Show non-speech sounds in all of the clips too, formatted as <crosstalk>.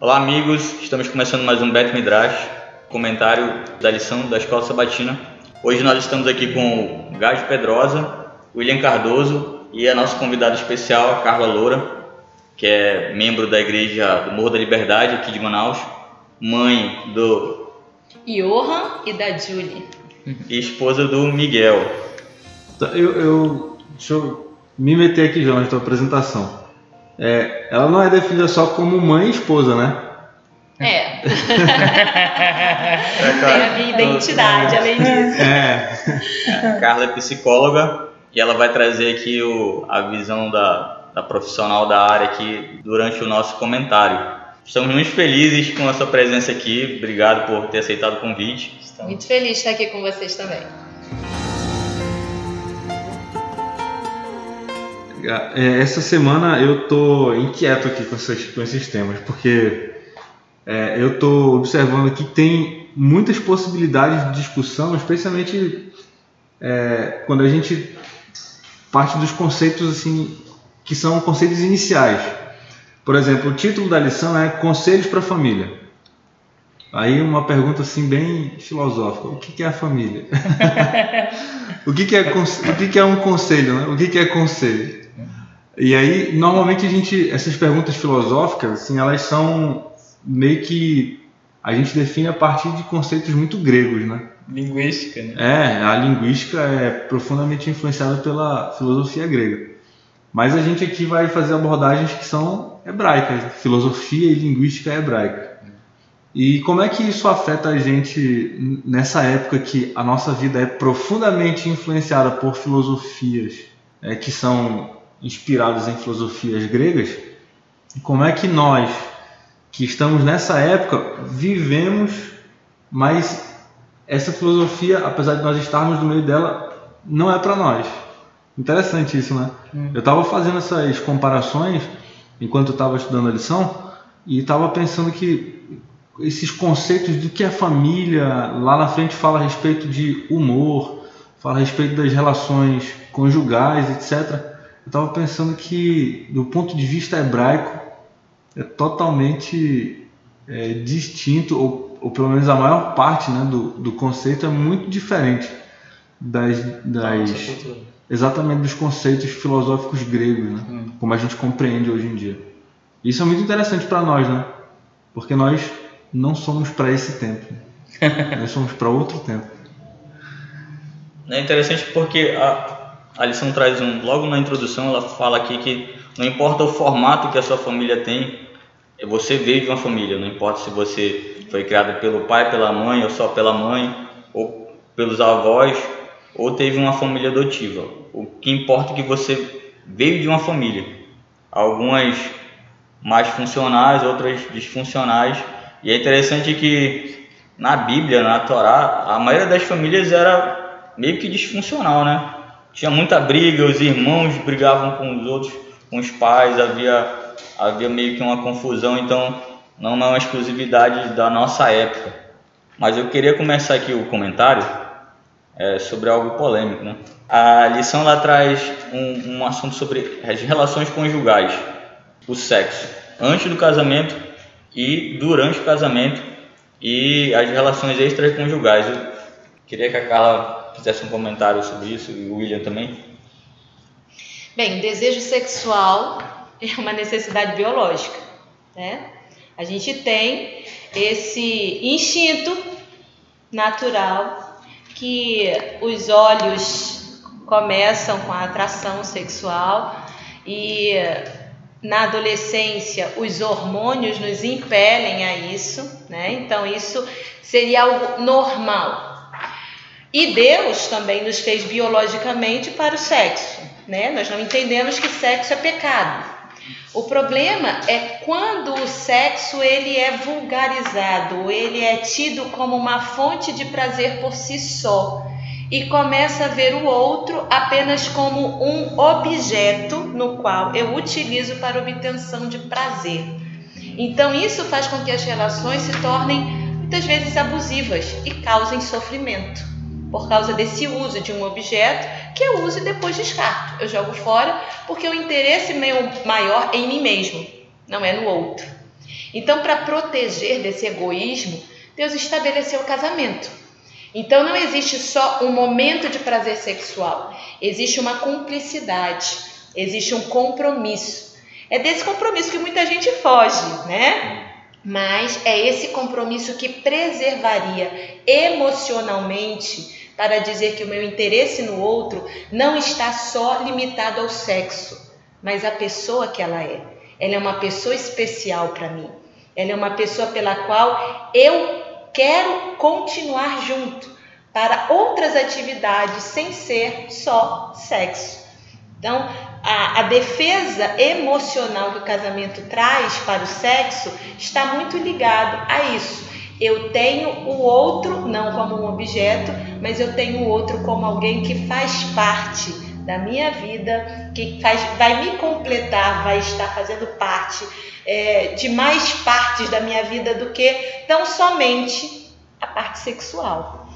Olá, amigos. Estamos começando mais um Bet Midrash, comentário da lição da Escola Sabatina. Hoje nós estamos aqui com o Gajo Pedrosa, William Cardoso e a nossa convidada especial, a Carla Loura, que é membro da Igreja do Morro da Liberdade aqui de Manaus, mãe do Johan e da Julie. e esposa do Miguel. Tá, Eu, eu, deixa eu me meter aqui já na tua apresentação. É, ela não é definida só como mãe e esposa, né? É. <laughs> Tem a minha identidade, além disso. É. A Carla é psicóloga e ela vai trazer aqui o, a visão da, da profissional da área aqui durante o nosso comentário. Estamos muito felizes com a sua presença aqui. Obrigado por ter aceitado o convite. Muito feliz de estar aqui com vocês também. Essa semana eu tô inquieto aqui com esses, com esses temas, porque é, eu tô observando que tem muitas possibilidades de discussão, especialmente é, quando a gente parte dos conceitos assim que são conceitos iniciais. Por exemplo, o título da lição é Conselhos para a Família. Aí uma pergunta assim bem filosófica: o que é a família? <laughs> o que é, o que é um conselho? Né? O que é conselho? E aí, normalmente a gente, essas perguntas filosóficas, assim, elas são meio que a gente define a partir de conceitos muito gregos, né? Linguística, né? É, a linguística é profundamente influenciada pela filosofia grega. Mas a gente aqui vai fazer abordagens que são hebraicas, filosofia e linguística hebraica. E como é que isso afeta a gente nessa época que a nossa vida é profundamente influenciada por filosofias é, que são inspiradas em filosofias gregas? Como é que nós, que estamos nessa época, vivemos, mas essa filosofia, apesar de nós estarmos no meio dela, não é para nós. Interessante isso, né? Eu estava fazendo essas comparações enquanto estava estudando a lição e estava pensando que esses conceitos do que é família, lá na frente fala a respeito de humor, fala a respeito das relações conjugais, etc. Eu estava pensando que, do ponto de vista hebraico, é totalmente é, distinto, ou, ou pelo menos a maior parte né, do, do conceito é muito diferente das, das exatamente dos conceitos filosóficos gregos, né? Hum. como a gente compreende hoje em dia. Isso é muito interessante para nós, né? Porque nós não somos para esse tempo, <laughs> nós somos para outro tempo. É interessante porque a, a lição traz um. Logo na introdução, ela fala aqui que não importa o formato que a sua família tem, você veio de uma família, não importa se você foi criado pelo pai, pela mãe, ou só pela mãe, ou pelos avós, ou teve uma família adotiva. O que importa é que você veio de uma família. Algumas mais funcionais, outras disfuncionais. E é interessante que na Bíblia, na Torá, a maioria das famílias era meio que disfuncional, né? Tinha muita briga, os irmãos brigavam com os outros, com os pais, havia, havia meio que uma confusão, então não é uma exclusividade da nossa época. Mas eu queria começar aqui o comentário é, sobre algo polêmico, né? A lição lá traz um, um assunto sobre as relações conjugais, o sexo, antes do casamento e durante o casamento e as relações extraconjugais. Eu queria que a Carla fizesse um comentário sobre isso e o William também. Bem, desejo sexual <laughs> é uma necessidade biológica, né? A gente tem esse instinto natural que os olhos começam com a atração sexual e na adolescência os hormônios nos impelem a isso, né? Então isso seria algo normal. E Deus também nos fez biologicamente para o sexo, né? Nós não entendemos que sexo é pecado. O problema é quando o sexo ele é vulgarizado, ele é tido como uma fonte de prazer por si só e começa a ver o outro apenas como um objeto no qual eu utilizo para obtenção de prazer. Então isso faz com que as relações se tornem muitas vezes abusivas e causem sofrimento por causa desse uso de um objeto que eu uso e depois descarto. Eu jogo fora porque o interesse meu maior é em mim mesmo, não é no outro. Então, para proteger desse egoísmo, Deus estabeleceu o casamento. Então, não existe só um momento de prazer sexual, existe uma cumplicidade, existe um compromisso. É desse compromisso que muita gente foge, né? Mas é esse compromisso que preservaria emocionalmente para dizer que o meu interesse no outro não está só limitado ao sexo, mas à pessoa que ela é. Ela é uma pessoa especial para mim. Ela é uma pessoa pela qual eu quero continuar junto para outras atividades sem ser só sexo. Então, a, a, defesa emocional que o casamento traz para o sexo está muito ligado a isso. Eu tenho o outro não como um objeto, mas eu tenho o outro como alguém que faz parte da minha vida, que faz, vai me completar, vai estar fazendo parte é, de mais partes da minha vida do que tão somente a parte sexual.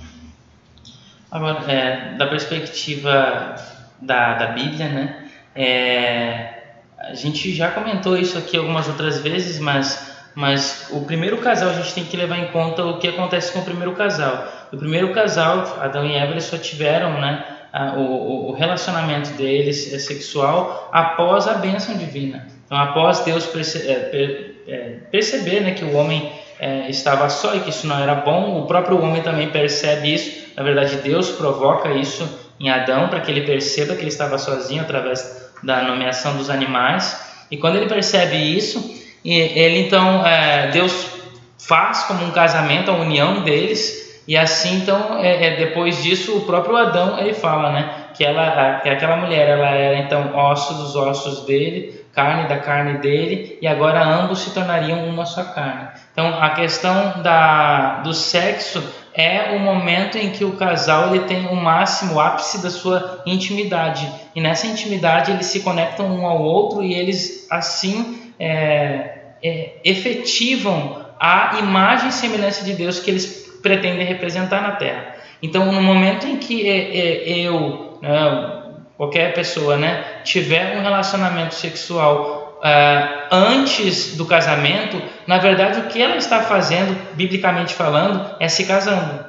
Agora, é, da perspectiva da, da Bíblia, né? É, a gente já comentou isso aqui algumas outras vezes, mas mas o primeiro casal a gente tem que levar em conta o que acontece com o primeiro casal. O primeiro casal, Adão e Eva, eles só tiveram né, a, o, o, relacionamento deles é sexual após a bênção divina. Então, após Deus perce, é, per, é, perceber né, que o homem é, estava só e que isso não era bom, o próprio homem também percebe isso. Na verdade, Deus provoca isso em Adão para que ele perceba que ele estava sozinho através da nomeação dos animais. E quando ele percebe isso, ele então é, Deus faz como um casamento a união deles e assim então é, é, depois disso o próprio Adão ele fala, né, que ela que aquela mulher ela era então osso dos ossos dele, carne da carne dele e agora ambos se tornariam uma só carne. Então a questão da do sexo é o momento em que o casal ele tem o máximo, o ápice da sua intimidade. E nessa intimidade eles se conectam um ao outro e eles assim é, é, efetivam a imagem e semelhança de Deus que eles pretendem representar na Terra. Então, no momento em que é, é, eu, né, qualquer pessoa, né, tiver um relacionamento sexual Uh, antes do casamento, na verdade o que ela está fazendo, biblicamente falando, é se casando.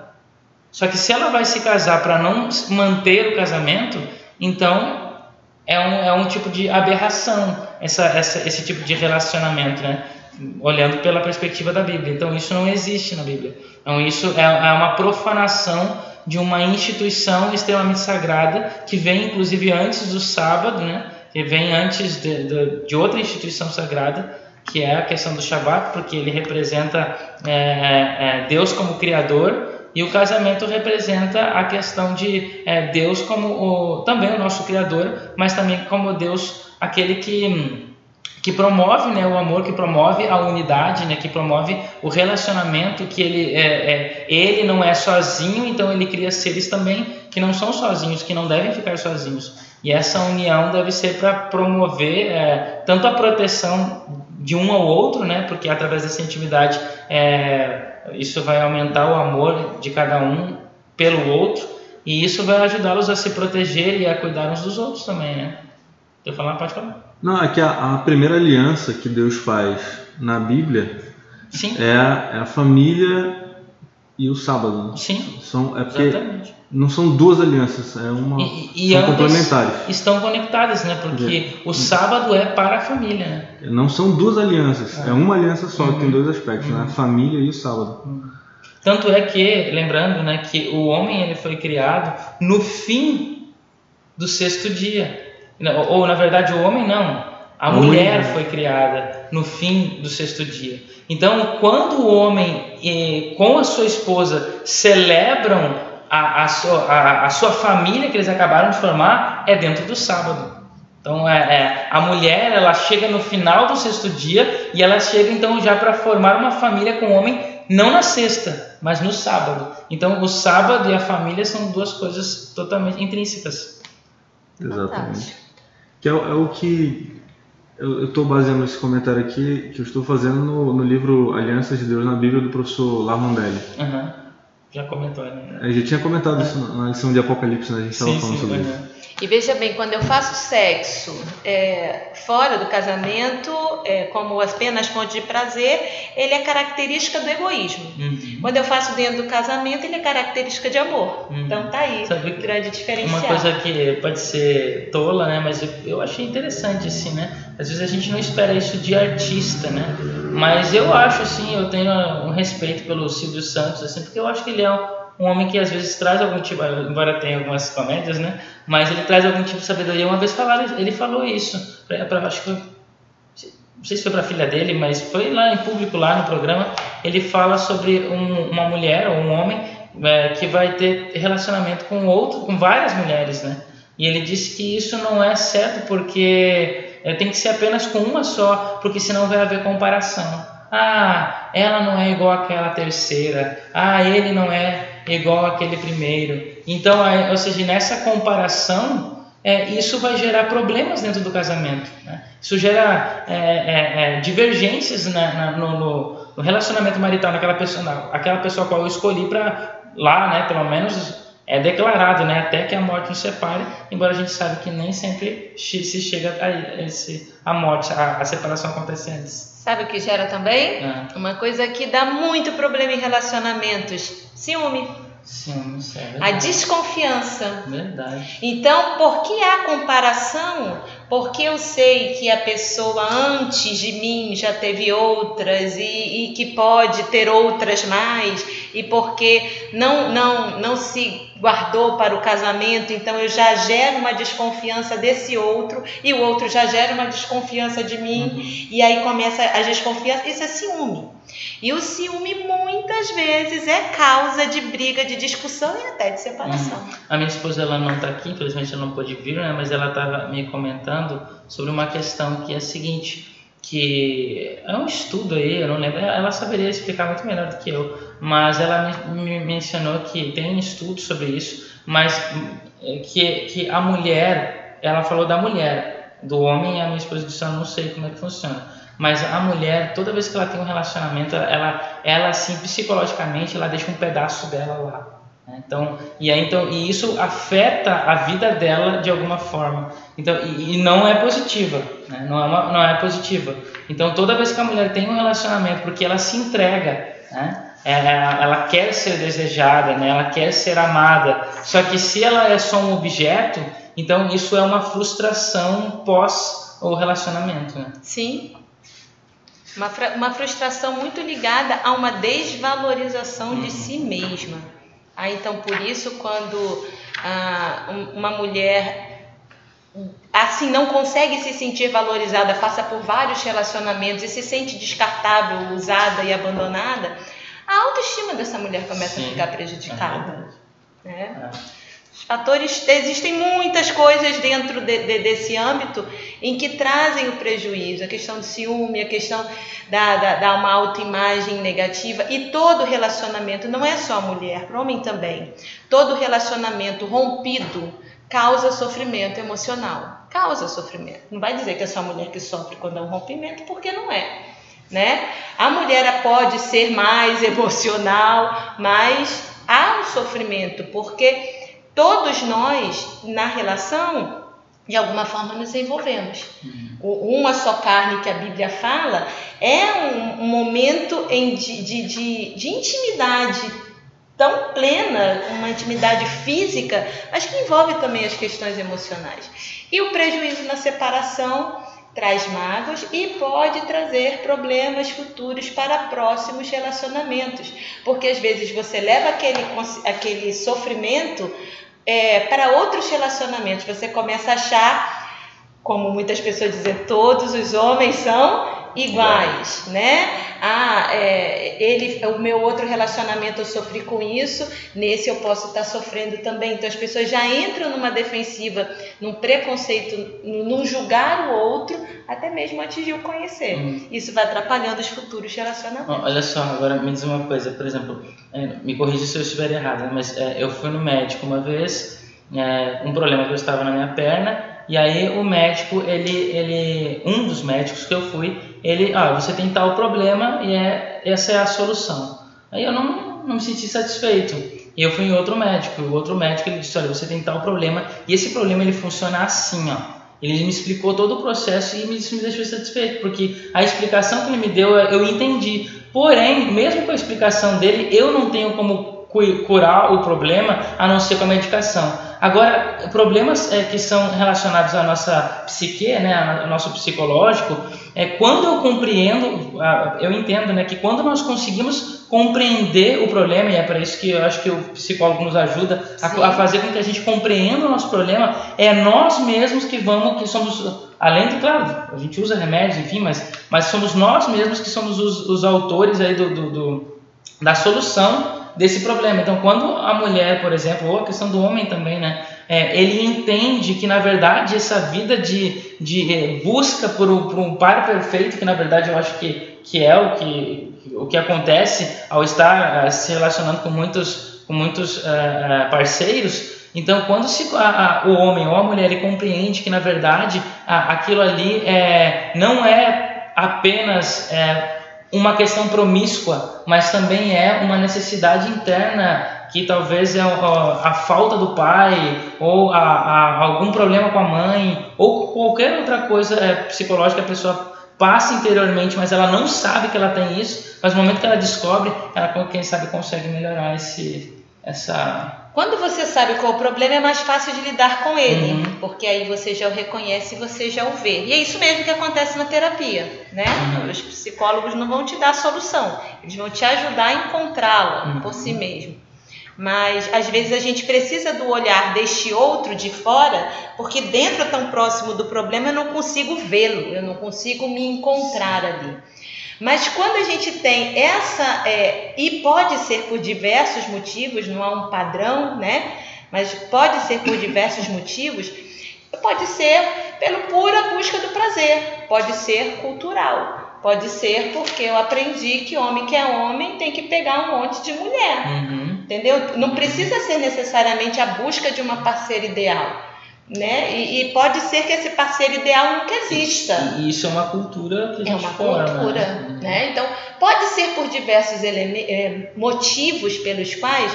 Só que se ela vai se casar para não manter o casamento, então é um, é um tipo de aberração essa, essa, esse tipo de relacionamento, né? olhando pela perspectiva da Bíblia. Então isso não existe na Bíblia. Então isso é, é uma profanação de uma instituição extremamente sagrada que vem inclusive antes do sábado, né? que vem antes de, de, de outra instituição sagrada, que é a questão do Shabat, porque ele representa é, é, Deus como Criador e o casamento representa a questão de é, Deus como o, também o nosso Criador, mas também como Deus aquele que que promove né, o amor, que promove a unidade, né, que promove o relacionamento, que ele, é, é, ele não é sozinho, então ele cria seres também que não são sozinhos, que não devem ficar sozinhos. E essa união deve ser para promover é, tanto a proteção de um ao outro, né, porque através dessa intimidade é, isso vai aumentar o amor de cada um pelo outro, e isso vai ajudá-los a se proteger e a cuidar uns dos outros também, né? Quer falar? Pode falar. Não, é que a, a primeira aliança que Deus faz na Bíblia Sim. É, a, é a família e o sábado. Né? Sim. São, é porque Exatamente não são duas alianças, é uma e, e são complementares. Estão conectadas, né? Porque é. o sábado é para a família, né? Não são duas alianças, é, é uma aliança só, uhum. tem dois aspectos, uhum. né? A família e o sábado. Uhum. Tanto é que, lembrando, né, que o homem ele foi criado no fim do sexto dia. Ou, ou na verdade o homem não, a mulher foi criada no fim do sexto dia. Então, quando o homem eh, com a sua esposa celebram a, a, sua, a, a sua família que eles acabaram de formar é dentro do sábado. Então é, é, a mulher ela chega no final do sexto dia e ela chega então já para formar uma família com o homem não na sexta, mas no sábado. Então o sábado e a família são duas coisas totalmente intrínsecas. Exatamente. Que é, é o que eu estou baseando esse comentário aqui que eu estou fazendo no, no livro Alianças de Deus na Bíblia do professor Lamondelli. Uhum. Já comentou, né? A gente tinha comentado é. isso na lição de Apocalipse, né? A gente estava falando sim, sobre isso. E veja bem, quando eu faço sexo é, fora do casamento, é, como apenas fonte de prazer, ele é característica do egoísmo. Uhum. Quando eu faço dentro do casamento, ele é característica de amor. Uhum. Então tá aí, Sabe grande diferencial. Uma coisa que pode ser tola, né? Mas eu, eu achei interessante, assim, né? Às vezes a gente não espera isso de artista, né? Mas eu acho, assim, eu tenho um respeito pelo Silvio Santos, assim, porque eu acho que ele é um, um homem que às vezes traz algum tipo, embora tenha algumas comédias, né? Mas ele traz algum tipo de sabedoria. Uma vez falaram, ele falou isso, pra, pra, acho que não sei se foi para a filha dele, mas foi lá em público, lá no programa, ele fala sobre um, uma mulher ou um homem é, que vai ter relacionamento com outro, com várias mulheres, né? E ele disse que isso não é certo porque é, tem que ser apenas com uma só, porque senão vai haver comparação. Ah, ela não é igual àquela terceira. Ah, ele não é igual àquele primeiro. Então, ou seja, nessa comparação, é, isso vai gerar problemas dentro do casamento. Né? Isso gera é, é, é divergências na, na, no, no, relacionamento marital naquela pessoa, aquela pessoa qual eu escolhi para lá, né, pelo menos é declarado, né, até que a morte nos separe, embora a gente saiba que nem sempre se chega a, esse, a morte, a, a separação acontece antes. Sabe o que gera também? É. Uma coisa que dá muito problema em relacionamentos: ciúme. Sim, isso é A desconfiança. Verdade. Então, por que há comparação? Porque eu sei que a pessoa antes de mim já teve outras e, e que pode ter outras mais, e porque não, não, não se guardou para o casamento, então eu já gero uma desconfiança desse outro e o outro já gera uma desconfiança de mim, e aí começa a desconfiança. Isso é ciúme. E o ciúme muitas vezes é causa de briga, de discussão e até de separação. A minha esposa ela não está aqui, infelizmente ela não pôde vir, né? mas ela estava me comentando sobre uma questão que é a seguinte, que é um estudo aí, eu não lembro, ela saberia explicar muito melhor do que eu, mas ela me, me mencionou que tem estudos sobre isso, mas é, que, que a mulher, ela falou da mulher, do homem, a minha eu não sei como é que funciona, mas a mulher, toda vez que ela tem um relacionamento, ela, ela assim, psicologicamente, ela deixa um pedaço dela lá. né? Então, e aí, então, e isso afeta a vida dela de alguma forma. Então, e, e não é positiva, né? não, é uma, não é positiva. Então, toda vez que a mulher tem um relacionamento, porque ela se entrega, né? Ela, ela quer ser desejada, né? ela quer ser amada. Só que se ela é só um objeto, então isso é uma frustração pós o relacionamento. Né? Sim. Uma, uma frustração muito ligada a uma desvalorização de si mesma. Ah, então, por isso, quando ah, um- uma mulher assim não consegue se sentir valorizada, passa por vários relacionamentos e se sente descartável, usada e abandonada, a autoestima dessa mulher começa Sim, a ficar é prejudicada. né? É. Os fatores, existem muitas coisas dentro de- de- desse âmbito em que trazem o prejuízo, a questão do ciúme, a questão da, da, da uma autoimagem negativa e todo relacionamento, não é só a mulher, para o homem também, todo relacionamento rompido causa sofrimento emocional, causa sofrimento. Não vai dizer que é só a mulher que sofre quando há um rompimento, porque não é. Né? A mulher pode ser mais emocional, mas há um sofrimento, porque todos nós, na relação, de alguma forma nos envolvemos. O Uma só carne que a Bíblia fala é um, um momento em de, de, de, de intimidade tão plena, uma intimidade física, mas que envolve também as questões emocionais. E o prejuízo na separação traz mágoas e pode trazer problemas futuros para próximos relacionamentos, porque às vezes você leva aquele, aquele sofrimento é, para outros relacionamentos. Você começa a achar, como muitas pessoas dizem, todos os homens são iguais, né? Ah, é, ele, o meu outro relacionamento eu sofri com isso, nesse eu posso estar sofrendo também. Então as pessoas já entram numa defensiva, num preconceito, num julgar o outro, até mesmo antes de o conhecer. Hum. Isso vai atrapalhando os futuros relacionamentos. Olha só, agora me diz uma coisa, por exemplo, é, me corrija se eu estiver errado, né, mas é, eu fui no médico uma vez, é, um problema que eu estava na minha perna, e aí o médico, ele, ele, um dos médicos que eu fui, ele, ah, você tem tal problema e é, essa é a solução. Aí eu não, não me senti satisfeito. E eu fui em outro médico, o outro médico ele disse, olha, você tem tal problema, e esse problema ele funciona assim, ó. Ele me explicou todo o processo e isso me deixou satisfeito, porque a explicação que ele me deu eu entendi. Porém, mesmo com a explicação dele, eu não tenho como curar o problema a não ser com a medicação. Agora, problemas é, que são relacionados à nossa psique, né, ao nosso psicológico, é quando eu compreendo, eu entendo, né, que quando nós conseguimos compreender o problema e é para isso que eu acho que o psicólogo nos ajuda a, a, fazer com que a gente compreenda o nosso problema, é nós mesmos que vamos, que somos, além de claro, a gente usa remédios, enfim, mas, mas somos nós mesmos que somos os, os autores aí do, do, do da solução desse problema. Então, quando a mulher, por exemplo, ou a questão do homem também, né, é, ele entende que na verdade essa vida de, de é, busca por um, por um par perfeito, que na verdade eu acho que, que é o que, o que acontece ao estar uh, se relacionando com muitos, com muitos uh, parceiros. Então, quando se, a, a, o homem ou a mulher ele compreende que na verdade a, aquilo ali é, não é apenas é, uma questão promíscua, mas também é uma necessidade interna que talvez é a, falta do pai ou a, a, algum problema com a mãe ou qualquer outra coisa é, psicológica que a pessoa passa interiormente, mas ela não sabe que ela tem isso, mas no momento que ela descobre, ela quem sabe consegue melhorar esse essa quando você sabe qual o problema, é mais fácil de lidar com ele, uhum. porque aí você já o reconhece e você já o vê. E é isso mesmo que acontece na terapia, né? Uhum. Os psicólogos não vão te dar a solução, eles vão te ajudar a encontrá-la uhum. por si mesmo. Mas às vezes a gente precisa do olhar deste outro de fora, porque dentro tão próximo do problema eu não consigo vê-lo, eu não consigo me encontrar ali. Mas quando a gente tem essa, é, e pode ser por diversos motivos, não há um padrão, né? Mas pode ser por diversos motivos, pode ser pela pura busca do prazer, pode ser cultural, pode ser porque eu aprendi que homem que é homem tem que pegar um monte de mulher, uhum. entendeu? Não precisa ser necessariamente a busca de uma parceira ideal né? E, e, pode ser que esse parceiro ideal nunca exista. E isso é uma cultura que a gente É uma forma. cultura, né? Então, pode ser por diversos é, motivos pelos quais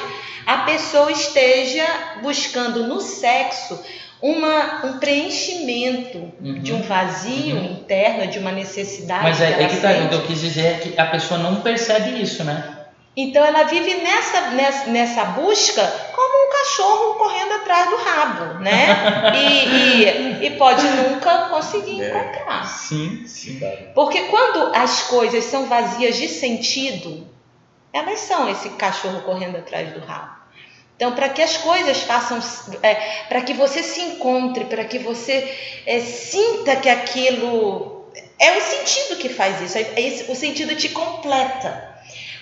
a pessoa esteja buscando no sexo uma, um preenchimento uhum. de um vazio uhum. interno, de uma necessidade. Mas é, é que tá, o que eu quis dizer é que a pessoa não percebe isso, né? Então ela vive nessa, nessa, nessa busca como um cachorro correndo atrás do rabo, né? E, e, e pode nunca conseguir é, encontrar. Sim, sim. Porque quando as coisas são vazias de sentido, elas são esse cachorro correndo atrás do rabo. Então, para que as coisas façam, é, para que você se encontre, para que você é, sinta que aquilo é o sentido que faz isso, é, é o sentido te completa.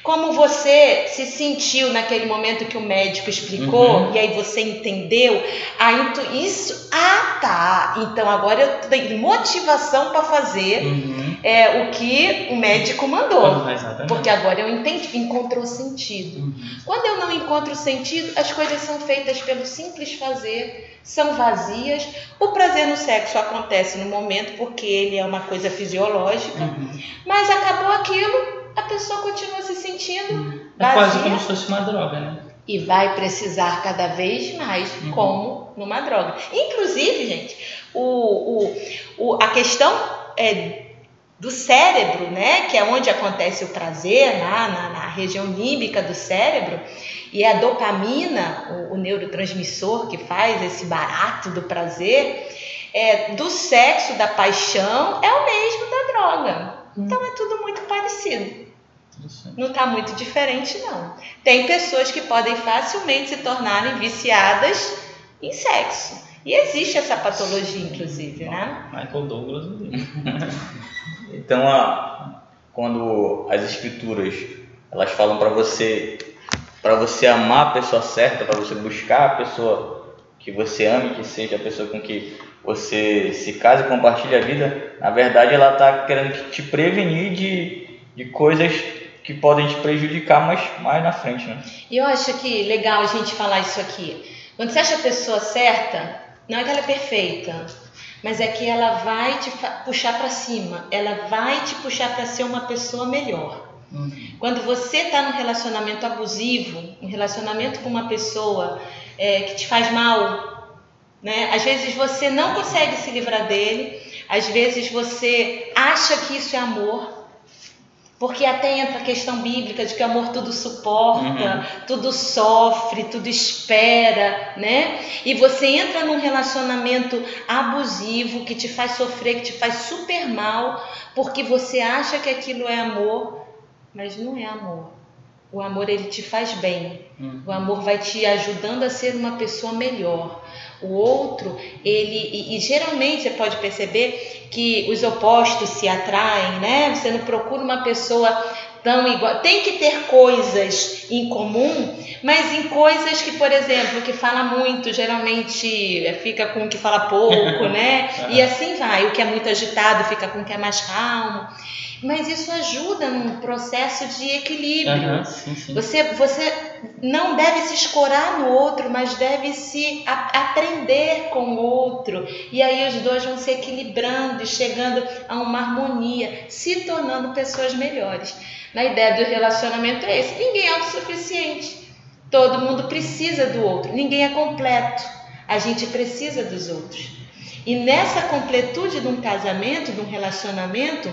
Como você se sentiu naquele momento que o médico explicou uhum. e aí você entendeu? Ah, então isso. Ah, tá. Então agora eu tenho motivação para fazer uhum. é, o que o médico mandou. Uhum, porque agora eu entendi, encontrou sentido. Uhum. Quando eu não encontro sentido, as coisas são feitas pelo simples fazer, são vazias. O prazer no sexo acontece no momento porque ele é uma coisa fisiológica, uhum. mas acabou aquilo a pessoa continua se sentindo uhum. É quase como se fosse uma droga, né? E vai precisar cada vez mais uhum. como numa droga. Inclusive, gente, o, o, o, a questão é, do cérebro, né, que é onde acontece o prazer, na, na, na região límbica do cérebro, e a dopamina, o, o, neurotransmissor que faz esse barato do prazer, é, do sexo, da paixão, é o mesmo da droga. Hum. Então é tudo muito parecido. Não está muito diferente, não. Tem pessoas que podem facilmente se tornarem viciadas em sexo. E existe essa patologia, inclusive, né? Michael Douglas. <laughs> então, a, quando as escrituras elas falam para você, para você amar a pessoa certa, para você buscar a pessoa que você ame, que seja a pessoa com que você se case e compartilhe a vida, na verdade ela está querendo te prevenir de, de coisas que podem te prejudicar mais, mais na frente, né? E eu acho que legal a gente falar isso aqui. Quando você acha a pessoa certa, não é que ela é perfeita, mas é que ela vai te puxar para cima, ela vai te puxar para ser uma pessoa melhor. Uhum. Quando você está num relacionamento abusivo, um relacionamento com uma pessoa é, que te faz mal, né? Às vezes você não consegue se livrar dele, às vezes você acha que isso é amor, porque até entra a questão bíblica de que o amor tudo suporta, uhum. tudo sofre, tudo espera, né? E você entra num relacionamento abusivo que te faz sofrer, que te faz super mal, porque você acha que aquilo é amor, mas não é amor. O amor ele te faz bem. Uhum. O amor vai te ajudando a ser uma pessoa melhor. O outro, ele e, e, geralmente você pode perceber que os opostos se atraem, né? Você não procura uma pessoa tão igual. Tem que ter coisas em comum, mas em coisas que, por exemplo, que fala muito, geralmente fica com o que fala pouco, <laughs> né? E assim vai. O que é muito agitado fica com o que é mais calmo. Mas isso ajuda num processo de equilíbrio. Uhum, sim, sim. Você, você não deve se escorar no outro, mas deve se a, aprender com o outro. E aí os dois vão se equilibrando e chegando a uma harmonia, se tornando pessoas melhores. Na ideia do relacionamento é esse: ninguém é autossuficiente. Todo mundo precisa do outro, ninguém é completo. A gente precisa dos outros. E nessa completude de um casamento, de um relacionamento,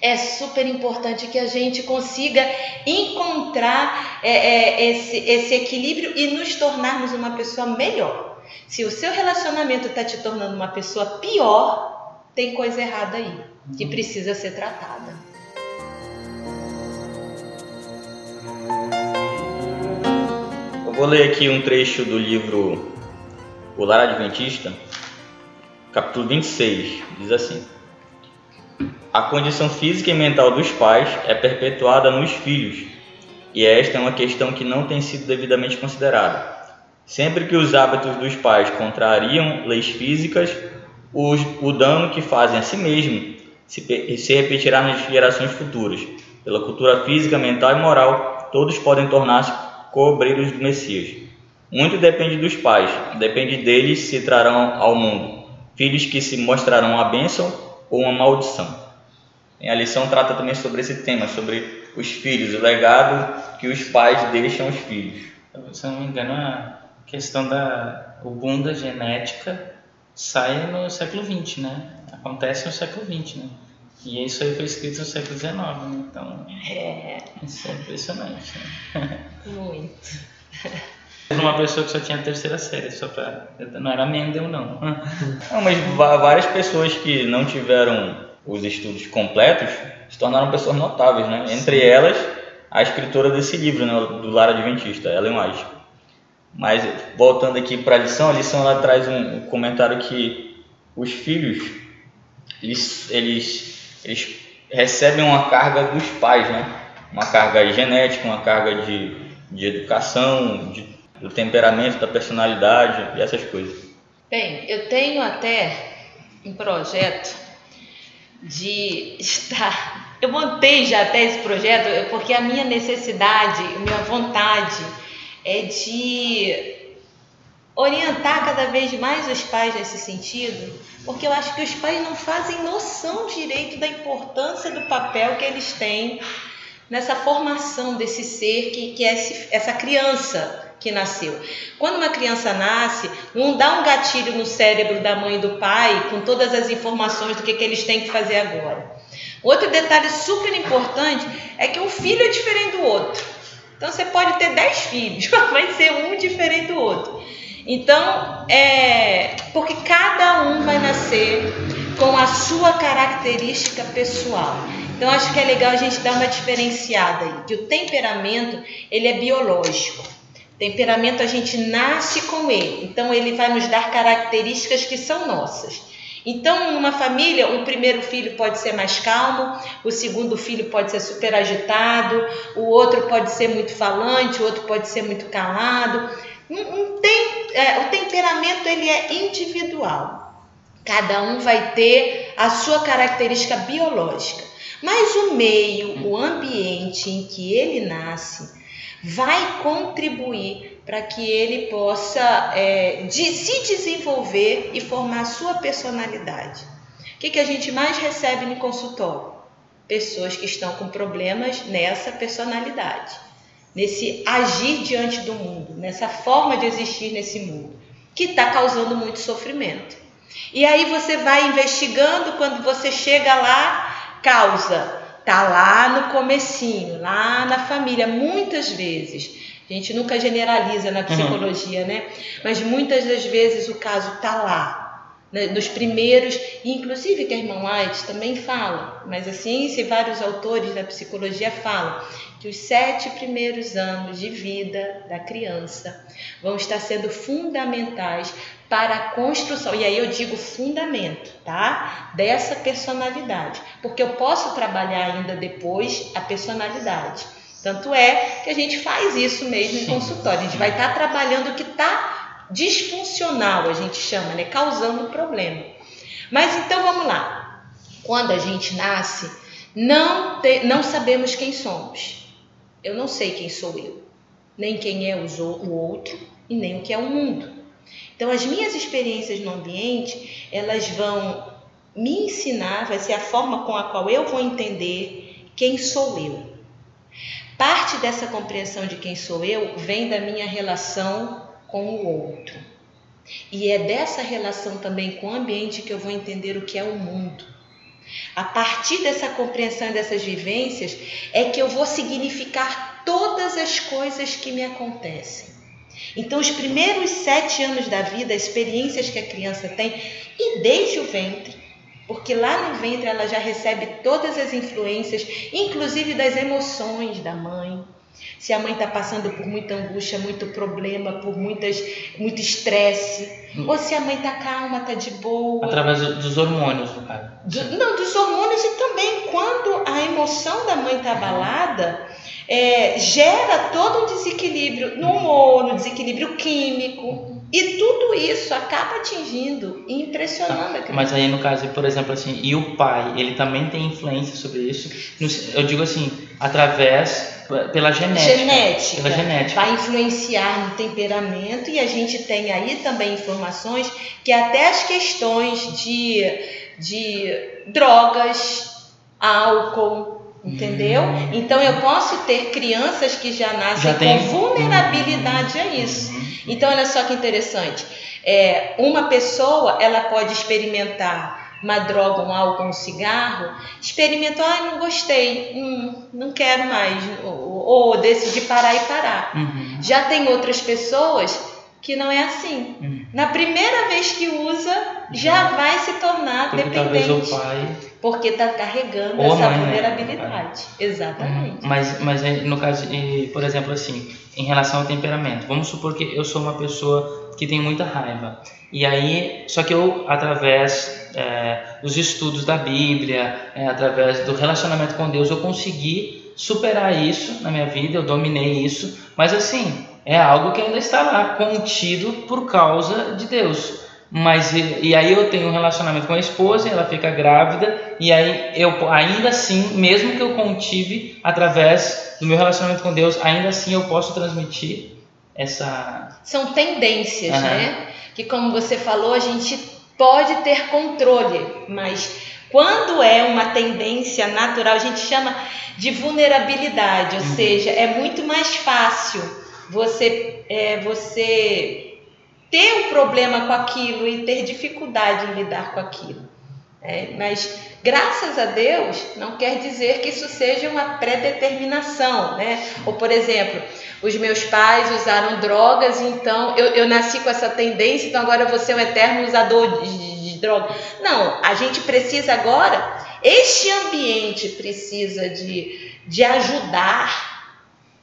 é super importante que a gente consiga encontrar é, é, esse, esse equilíbrio e nos tornarmos uma pessoa melhor. Se o seu relacionamento está te tornando uma pessoa pior, tem coisa errada aí que uhum. precisa ser tratada. Eu vou ler aqui um trecho do livro O Lar Adventista, capítulo 26, diz assim. A condição física e mental dos pais é perpetuada nos filhos, e esta é uma questão que não tem sido devidamente considerada. Sempre que os hábitos dos pais contrariam leis físicas, os, o dano que fazem a si mesmo se, se repetirá nas gerações futuras. Pela cultura física, mental e moral, todos podem tornar-se cobreiros do Messias. Muito depende dos pais, depende deles se trarão ao mundo filhos que se mostrarão uma bênção ou uma maldição. A lição trata também sobre esse tema, sobre os filhos, o legado que os pais deixam aos filhos. Se eu não me engano, a questão da o boom da genética sai no século XX, né? Acontece no século XX, né? E isso aí foi escrito no século XIX, né? Então, é. isso é impressionante. Né? Muito. Uma pessoa que só tinha terceira série, só pra. Não era Mendel, não. Não, mas várias pessoas que não tiveram os estudos completos, se tornaram pessoas notáveis, né? Entre elas, a escritora desse livro, né, do Lar Adventista, Ellen White. Mas voltando aqui para a lição, a lição ela traz um comentário que os filhos eles, eles, eles recebem uma carga dos pais, né? Uma carga genética, uma carga de, de educação, de, do temperamento, da personalidade e essas coisas. Bem, eu tenho até um projeto de estar. Eu montei já até esse projeto porque a minha necessidade, a minha vontade é de orientar cada vez mais os pais nesse sentido, porque eu acho que os pais não fazem noção direito da importância do papel que eles têm nessa formação desse ser que, que é esse, essa criança que nasceu. Quando uma criança nasce, não dá um gatilho no cérebro da mãe e do pai com todas as informações do que, que eles têm que fazer agora. Outro detalhe super importante é que um filho é diferente do outro. Então você pode ter dez filhos, <laughs> mas vai ser um diferente do outro. Então, é porque cada um vai nascer com a sua característica pessoal. Então acho que é legal a gente dar uma diferenciada aí, que o temperamento ele é biológico. Temperamento a gente nasce com ele, então ele vai nos dar características que são nossas. Então, numa família, o primeiro filho pode ser mais calmo, o segundo filho pode ser super agitado, o outro pode ser muito falante, o outro pode ser muito calado. Tem, é, o temperamento ele é individual. Cada um vai ter a sua característica biológica. Mas o meio, o ambiente em que ele nasce, vai contribuir para que ele possa é, de, se desenvolver e formar a sua personalidade. O que, que a gente mais recebe no consultório? pessoas que estão com problemas nessa personalidade, nesse agir diante do mundo, nessa forma de existir nesse mundo, que está causando muito sofrimento. E aí você vai investigando, quando você chega lá, causa tá lá no comecinho, lá na família, muitas vezes. A gente nunca generaliza na psicologia, uhum. né? Mas muitas das vezes o caso tá lá, né, dos primeiros, inclusive que a irmã White também fala, mas a ciência e vários autores da psicologia falam que os sete primeiros anos de vida da criança vão estar sendo fundamentais para a construção, e aí eu digo fundamento, tá? Dessa personalidade, porque eu posso trabalhar ainda depois a personalidade. Tanto é que a gente faz isso mesmo em consultório, a gente vai estar trabalhando o que está disfuncional, a gente chama, né? Causando um problema. Mas então vamos lá. Quando a gente nasce, não, te, não sabemos quem somos. Eu não sei quem sou eu, nem quem é o outro e nem o que é o mundo. Então, as minhas experiências no ambiente, elas vão me ensinar, vai ser a forma com a qual eu vou entender quem sou eu. Parte dessa compreensão de quem sou eu vem da minha relação com o outro. E é dessa relação também com o ambiente que eu vou entender o que é o mundo. A partir dessa compreensão dessas vivências é que eu vou significar todas as coisas que me acontecem. Então, os primeiros sete anos da vida, experiências que a criança tem, e desde o ventre, porque lá no ventre ela já recebe todas as influências, inclusive das emoções da mãe, se a mãe está passando por muita angústia, muito problema, por muitas, muito estresse, hum. ou se a mãe está calma, está de boa. Através dos hormônios, no caso. Do, não, dos hormônios e também quando a emoção da mãe está abalada, é, gera todo um desequilíbrio no humor, no desequilíbrio químico. E tudo isso acaba atingindo e impressionando a criança. Mas aí no caso, por exemplo, assim, e o pai, ele também tem influência sobre isso? Eu digo assim, através pela genética. Genética. Pela genética. Vai influenciar no temperamento e a gente tem aí também informações que até as questões de, de drogas, álcool, entendeu? Hum. Então eu posso ter crianças que já nascem já com vulnerabilidade a isso. Hum. Então olha só que interessante. É, uma pessoa ela pode experimentar uma droga, um álcool, um cigarro, experimentou, ah, não gostei, hum, não quero mais, ou, ou decidi parar e parar. Uhum. Já tem outras pessoas que não é assim. Uhum. Na primeira vez que usa, já uhum. vai se tornar porque dependente. pai porque está carregando essa mãe, né? vulnerabilidade. Né? Exatamente. Mas, mas no caso, por exemplo, assim, em relação ao temperamento, vamos supor que eu sou uma pessoa que tem muita raiva. E aí, só que eu, através é, dos estudos da Bíblia, é, através do relacionamento com Deus, eu consegui superar isso na minha vida, eu dominei isso, mas assim, é algo que ainda está lá, contido por causa de Deus. Mas e, e aí eu tenho um relacionamento com a esposa, ela fica grávida, e aí eu ainda assim, mesmo que eu contive através do meu relacionamento com Deus, ainda assim eu posso transmitir essa. São tendências, uhum. né? Que como você falou, a gente pode ter controle, mas quando é uma tendência natural, a gente chama de vulnerabilidade, ou uhum. seja, é muito mais fácil você, é, você ter um problema com aquilo e ter dificuldade em lidar com aquilo. É, mas graças a Deus não quer dizer que isso seja uma predeterminação, né? Ou por exemplo, os meus pais usaram drogas, então eu, eu nasci com essa tendência, então agora eu vou ser um eterno usador de, de, droga. Não, a gente precisa agora, este ambiente precisa de, de ajudar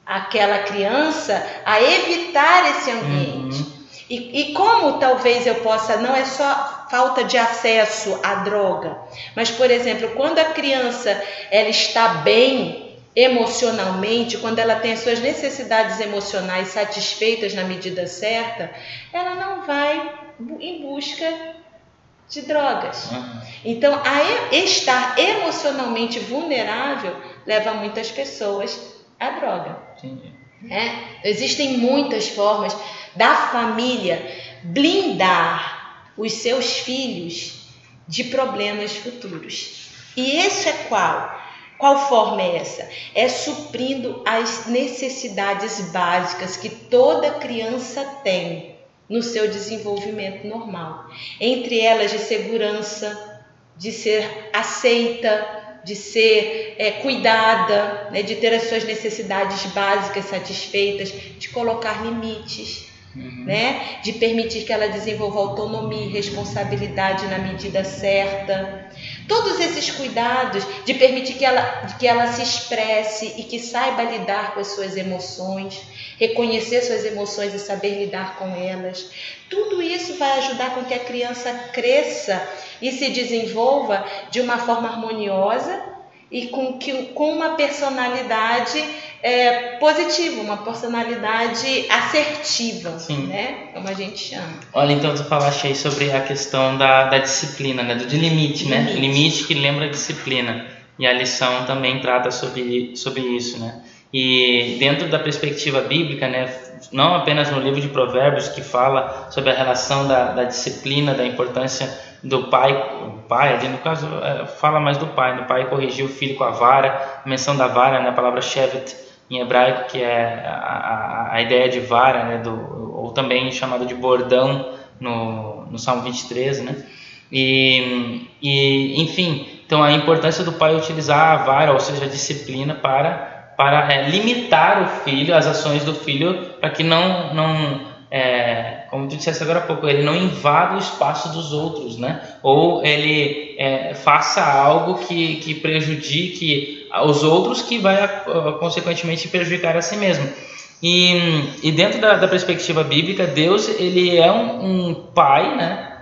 aquela criança a evitar esse ambiente. Uhum. E, e como talvez eu possa, não é só falta de acesso à droga, mas por exemplo, quando a criança ela está bem emocionalmente, quando ela tem as suas necessidades emocionais satisfeitas na medida certa, ela não vai em busca de drogas. Então, a estar emocionalmente vulnerável leva muitas pessoas à droga. É? Existem muitas formas da família blindar os seus filhos de problemas futuros. E esse é qual? Qual forma é essa? É suprindo as necessidades básicas que toda criança tem no seu desenvolvimento normal. Entre elas, de segurança, de ser aceita, de ser é, cuidada, né, de ter as suas necessidades básicas satisfeitas, de colocar limites, uhum. né, de permitir que ela desenvolva autonomia e responsabilidade na medida certa. Todos esses cuidados de permitir que ela, que ela se expresse e que saiba lidar com as suas emoções, reconhecer suas emoções e saber lidar com elas. Tudo isso vai ajudar com que a criança cresça e se desenvolva de uma forma harmoniosa e com, que, com uma personalidade é, positiva, uma personalidade assertiva, Sim. né? Como a gente chama. Olha, então tu falaste aí sobre a questão da, da disciplina, né? Do de limite, né? Limite que lembra a disciplina. E a lição também trata sobre, sobre isso, né? E dentro da perspectiva bíblica, né, não apenas no livro de Provérbios que fala sobre a relação da, da disciplina, da importância do pai, o pai, ali no caso é, fala mais do pai, do pai corrigir o filho com a vara, a menção da vara, né, a palavra shevet em hebraico que é a, a, ideia de vara, né, do, ou também chamado de bordão no, no Salmo 23, né, e, e enfim, então a importância do pai utilizar a vara, ou seja, a disciplina para para é, limitar o filho, as ações do filho, para que não, não é, como tu disseste agora há pouco, ele não invada o espaço dos outros, né? Ou ele é, faça algo que, que prejudique os outros, que vai consequentemente prejudicar a si mesmo. E, e dentro da, da perspectiva bíblica, Deus ele é um, um pai, né?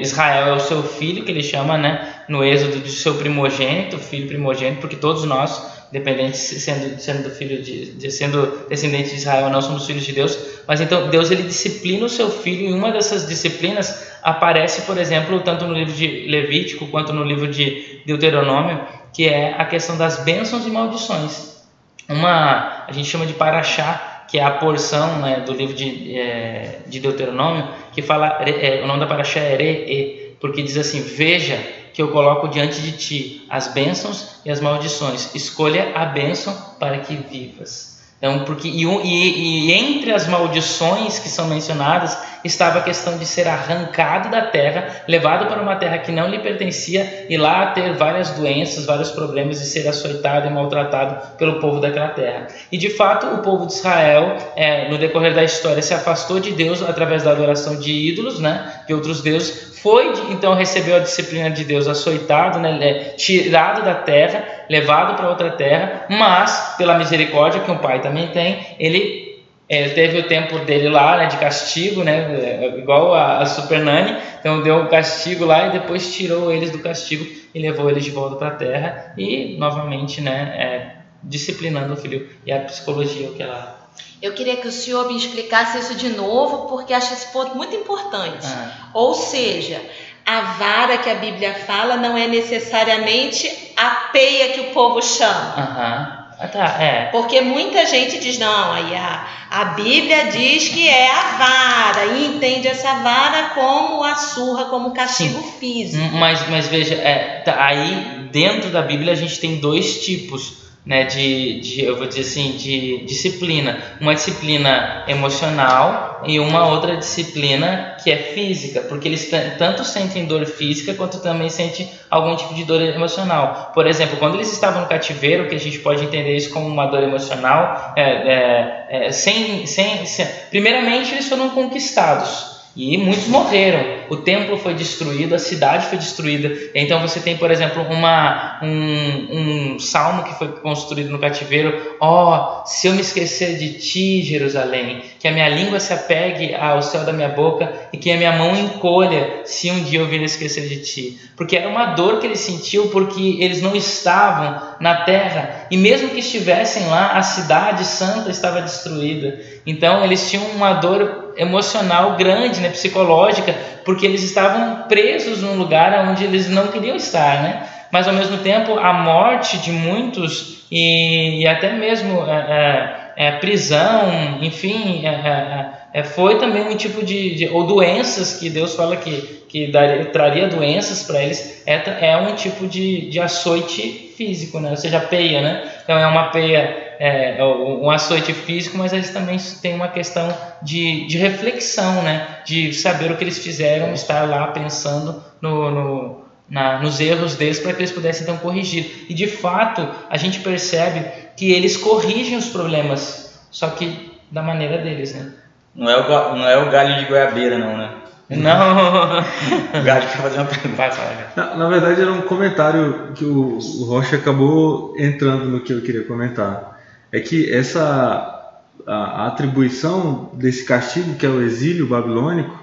Israel é o seu filho, que ele chama, né, no êxodo de seu primogênito, filho primogênito, porque todos nós independente sendo sendo do filho de, de, sendo descendente de Israel não somos filhos de Deus mas então Deus ele disciplina o seu filho e uma dessas disciplinas aparece por exemplo tanto no livro de Levítico quanto no livro de Deuteronômio que é a questão das bênçãos e maldições uma a gente chama de paraxá que é a porção né, do livro de, é, de Deuteronômio que fala é, o nome da paraxá é Re, porque diz assim veja que eu coloco diante de ti as bênçãos e as maldições. Escolha a bênção para que vivas. Então, porque e, e, e, entre as maldições que são mencionadas estava a questão de ser arrancado da terra, levado para uma terra que não lhe pertencia e lá ter várias doenças, vários problemas e ser açoitado e maltratado pelo povo daquela terra. E de fato, o povo de Israel, é, no decorrer da história, se afastou de Deus através da adoração de ídolos, né, de outros deuses, foi então recebeu a disciplina de Deus, açoitado, né, é, tirado da terra, levado para outra terra, mas pela misericórdia que um pai também tem, ele é, teve o tempo dele lá, né, de castigo, né, é, igual a, a Super Nani, então deu um castigo lá e depois tirou eles do castigo e levou eles de volta para a terra e novamente, né, é, disciplinando o filho e a psicologia o que ela eu queria que o senhor me explicasse isso de novo, porque acho esse ponto muito importante. Ah. Ou seja, a vara que a Bíblia fala não é necessariamente a peia que o povo chama. Aham. Ah, tá, é. Porque muita gente diz, não, aí a, a Bíblia diz que é a vara, e entende essa vara como a surra, como castigo Sim. físico. Mas, mas veja, é, tá, aí dentro da Bíblia a gente tem dois tipos né, de, de, eu vou dizer assim, de disciplina. Uma disciplina emocional e uma outra disciplina que é física, porque eles tanto sentem dor física quanto também sentem algum tipo de dor emocional. Por exemplo, quando eles estavam no cativeiro, que a gente pode entender isso como uma dor emocional, é, é, é, sem, sem, sem, primeiramente eles foram conquistados. E muitos morreram. O templo foi destruído, a cidade foi destruída. Então você tem, por exemplo, uma, um, um salmo que foi construído no cativeiro. Ó, oh, se eu me esquecer de ti, Jerusalém, que a minha língua se apegue ao céu da minha boca e que a minha mão encolha se um dia eu vir esquecer de ti. Porque era uma dor que eles sentiam porque eles não estavam na terra e mesmo que estivessem lá, a cidade santa estava destruída. Então eles tinham uma dor emocional grande, né, psicológica, porque eles estavam presos num lugar onde eles não queriam estar, né? Mas ao mesmo tempo a morte de muitos e, e até mesmo é, é, é, prisão, enfim, é, é, é, foi também um tipo de, de, ou doenças que Deus fala que que daria, traria doenças para eles é, é um tipo de, de açoite físico, né? ou seja, peia, né? Então é uma peia, é, é um açoite físico, mas eles também têm uma questão de, de reflexão, né? De saber o que eles fizeram, estar lá pensando no, no na, nos erros deles para que eles pudessem então corrigir. E de fato a gente percebe que eles corrigem os problemas, só que da maneira deles, né? Não é o, não é o galho de goiabeira, não, né? Não. <laughs> o galho quer fazer uma pergunta. Vai, na, na, verdade era um comentário que o, o Rocha acabou entrando no que eu queria comentar. É que essa a, a atribuição desse castigo, que é o exílio babilônico,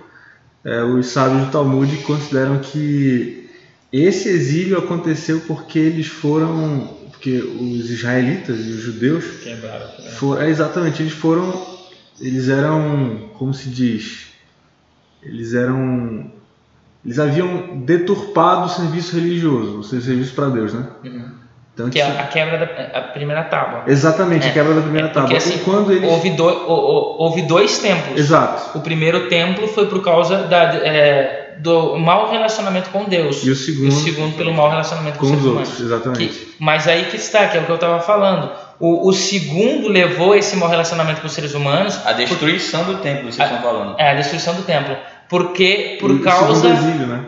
é, os sábios do Talmud consideram que esse exílio aconteceu porque eles foram porque os israelitas e os judeus quebraram, foram, é, exatamente eles foram eles eram como se diz eles eram eles haviam deturpado o serviço religioso o serviço para Deus né uhum. Então, que é a quebra da a primeira tábua exatamente é, a quebra da primeira é, porque, tábua assim, e quando eles... houve, do, houve dois templos exato o primeiro templo foi por causa da é, do mau relacionamento com Deus. E o segundo, e o segundo pelo mau relacionamento com, com os outros, humanos. exatamente. Que, mas aí que está, que é o que eu estava falando. O, o, segundo levou esse mau relacionamento com os seres humanos. A destruição do templo, vocês a, estão falando. É, a destruição do templo. Porque, por e causa. O segundo exílio, né?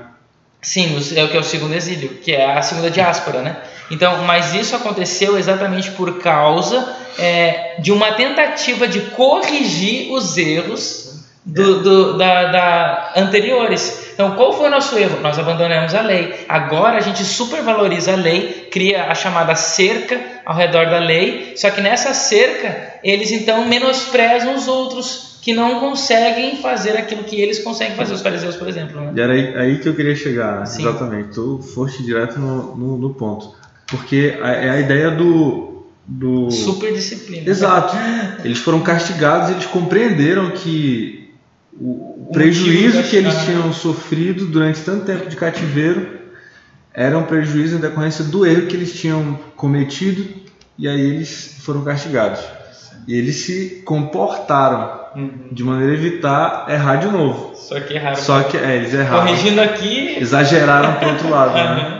Sim, é o que é o segundo exílio, que é a segunda diáspora, né? Então, mas isso aconteceu exatamente por causa é, de uma tentativa de corrigir os erros do, do, da, da, anteriores. Então, qual foi o nosso erro? Nós abandonamos a lei. Agora a gente supervaloriza a lei, cria a chamada cerca ao redor da lei. Só que nessa cerca, eles então menosprezam os outros que não conseguem fazer aquilo que eles conseguem fazer, os fariseus, por exemplo. Né? E era aí, aí, que eu queria chegar, Sim. exatamente. Tu foste direto no, no, no ponto. Porque é a ideia do, do... Super disciplina. Exato. <laughs> Eles foram castigados, eles compreenderam que o, o prejuízo que eles tinham sofrido durante tanto tempo de cativeiro era um prejuízo em decorrência do erro que eles tinham cometido e aí eles foram castigados. E eles se comportaram uhum. de maneira a evitar errar de novo. Só que erraram. Só que é, eles erraram. Corrigindo aqui. Exageraram para outro lado. Né?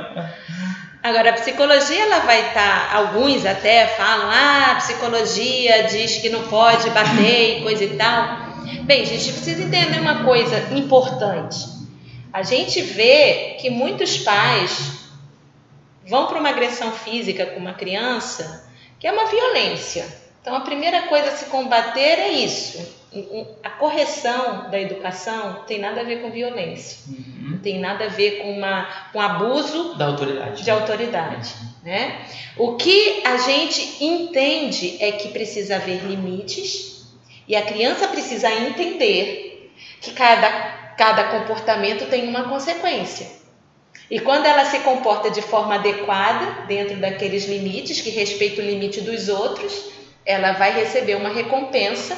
Agora, a psicologia ela vai estar, tá, alguns até falam, ah, a psicologia diz que não pode bater e coisa e tal. Bem, a gente precisa entender uma coisa importante. A gente vê que muitos pais vão para uma agressão física com uma criança, que é uma violência. Então, a primeira coisa a se combater é isso. A correção da educação tem nada a ver com violência, uhum. tem nada a ver com uma, um abuso da autoridade. De autoridade né? O que a gente entende é que precisa haver limites e a criança precisa entender que cada, cada comportamento tem uma consequência. E quando ela se comporta de forma adequada, dentro daqueles limites, que respeita o limite dos outros, ela vai receber uma recompensa.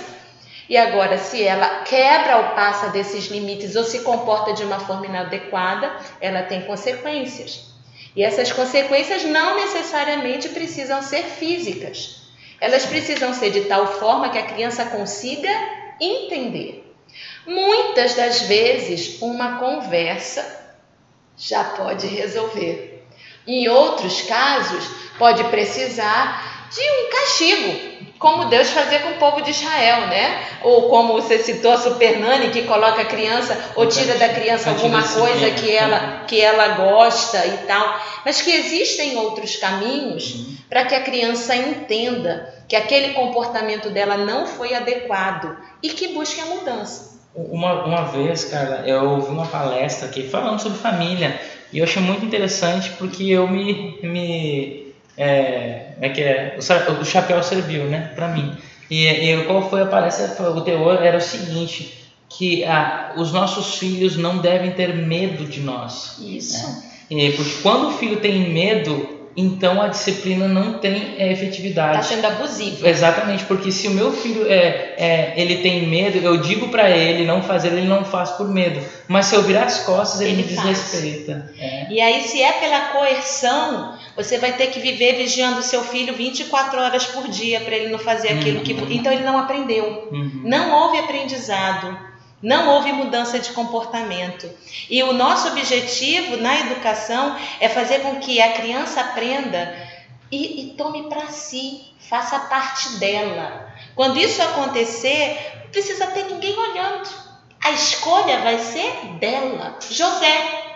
E agora, se ela quebra ou passa desses limites ou se comporta de uma forma inadequada, ela tem consequências. E essas consequências não necessariamente precisam ser físicas. Elas precisam ser de tal forma que a criança consiga entender. Muitas das vezes, uma conversa já pode resolver. Em outros casos, pode precisar de um castigo, como Deus fazia com o povo de Israel, né? Ou como você citou a Super Nani, que coloca a criança ou tira da criança alguma coisa que ela, que ela gosta e tal. Mas que existem outros caminhos uhum. para que a criança entenda que aquele comportamento dela não foi adequado e que busque a mudança. Uma, uma vez, cara, eu ouvi uma palestra aqui falando sobre família e eu achei muito interessante porque eu me, me é, é que é, o, o chapéu serviu, né, para mim. E, e, qual foi a palestra? O teor era o seguinte, que ah, os nossos filhos não devem ter medo de nós. Isso. Né? E, porque quando o filho tem medo, então a disciplina não tem é, efetividade. Está sendo abusivo. Exatamente, porque se o meu filho é, é ele tem medo, eu digo para ele não fazer, ele não faz por medo. Mas se eu virar as costas, ele, ele me desrespeita. É. E aí, se é pela coerção, você vai ter que viver vigiando o seu filho 24 horas por dia para ele não fazer aquilo uhum. que. Então ele não aprendeu. Uhum. Não houve aprendizado. Não houve mudança de comportamento. E o nosso objetivo na educação é fazer com que a criança aprenda e, e tome para si, faça parte dela. Quando isso acontecer, não precisa ter ninguém olhando. A escolha vai ser dela. José.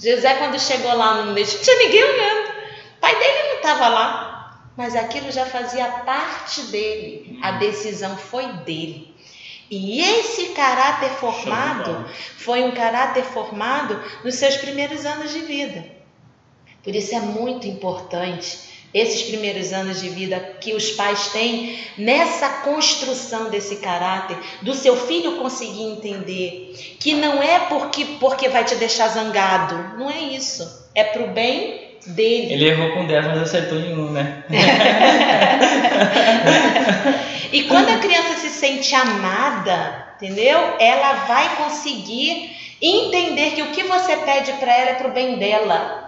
José, quando chegou lá no meio, não tinha ninguém olhando. O pai dele não estava lá. Mas aquilo já fazia parte dele. A decisão foi dele. E esse caráter formado foi um caráter formado nos seus primeiros anos de vida. Por isso é muito importante esses primeiros anos de vida que os pais têm nessa construção desse caráter, do seu filho conseguir entender que não é porque, porque vai te deixar zangado, não é isso. É para o bem dele. Ele errou com 10, mas acertou em um, né? <laughs> e quando a criança se sente amada, entendeu? Ela vai conseguir entender que o que você pede para ela é para o bem dela.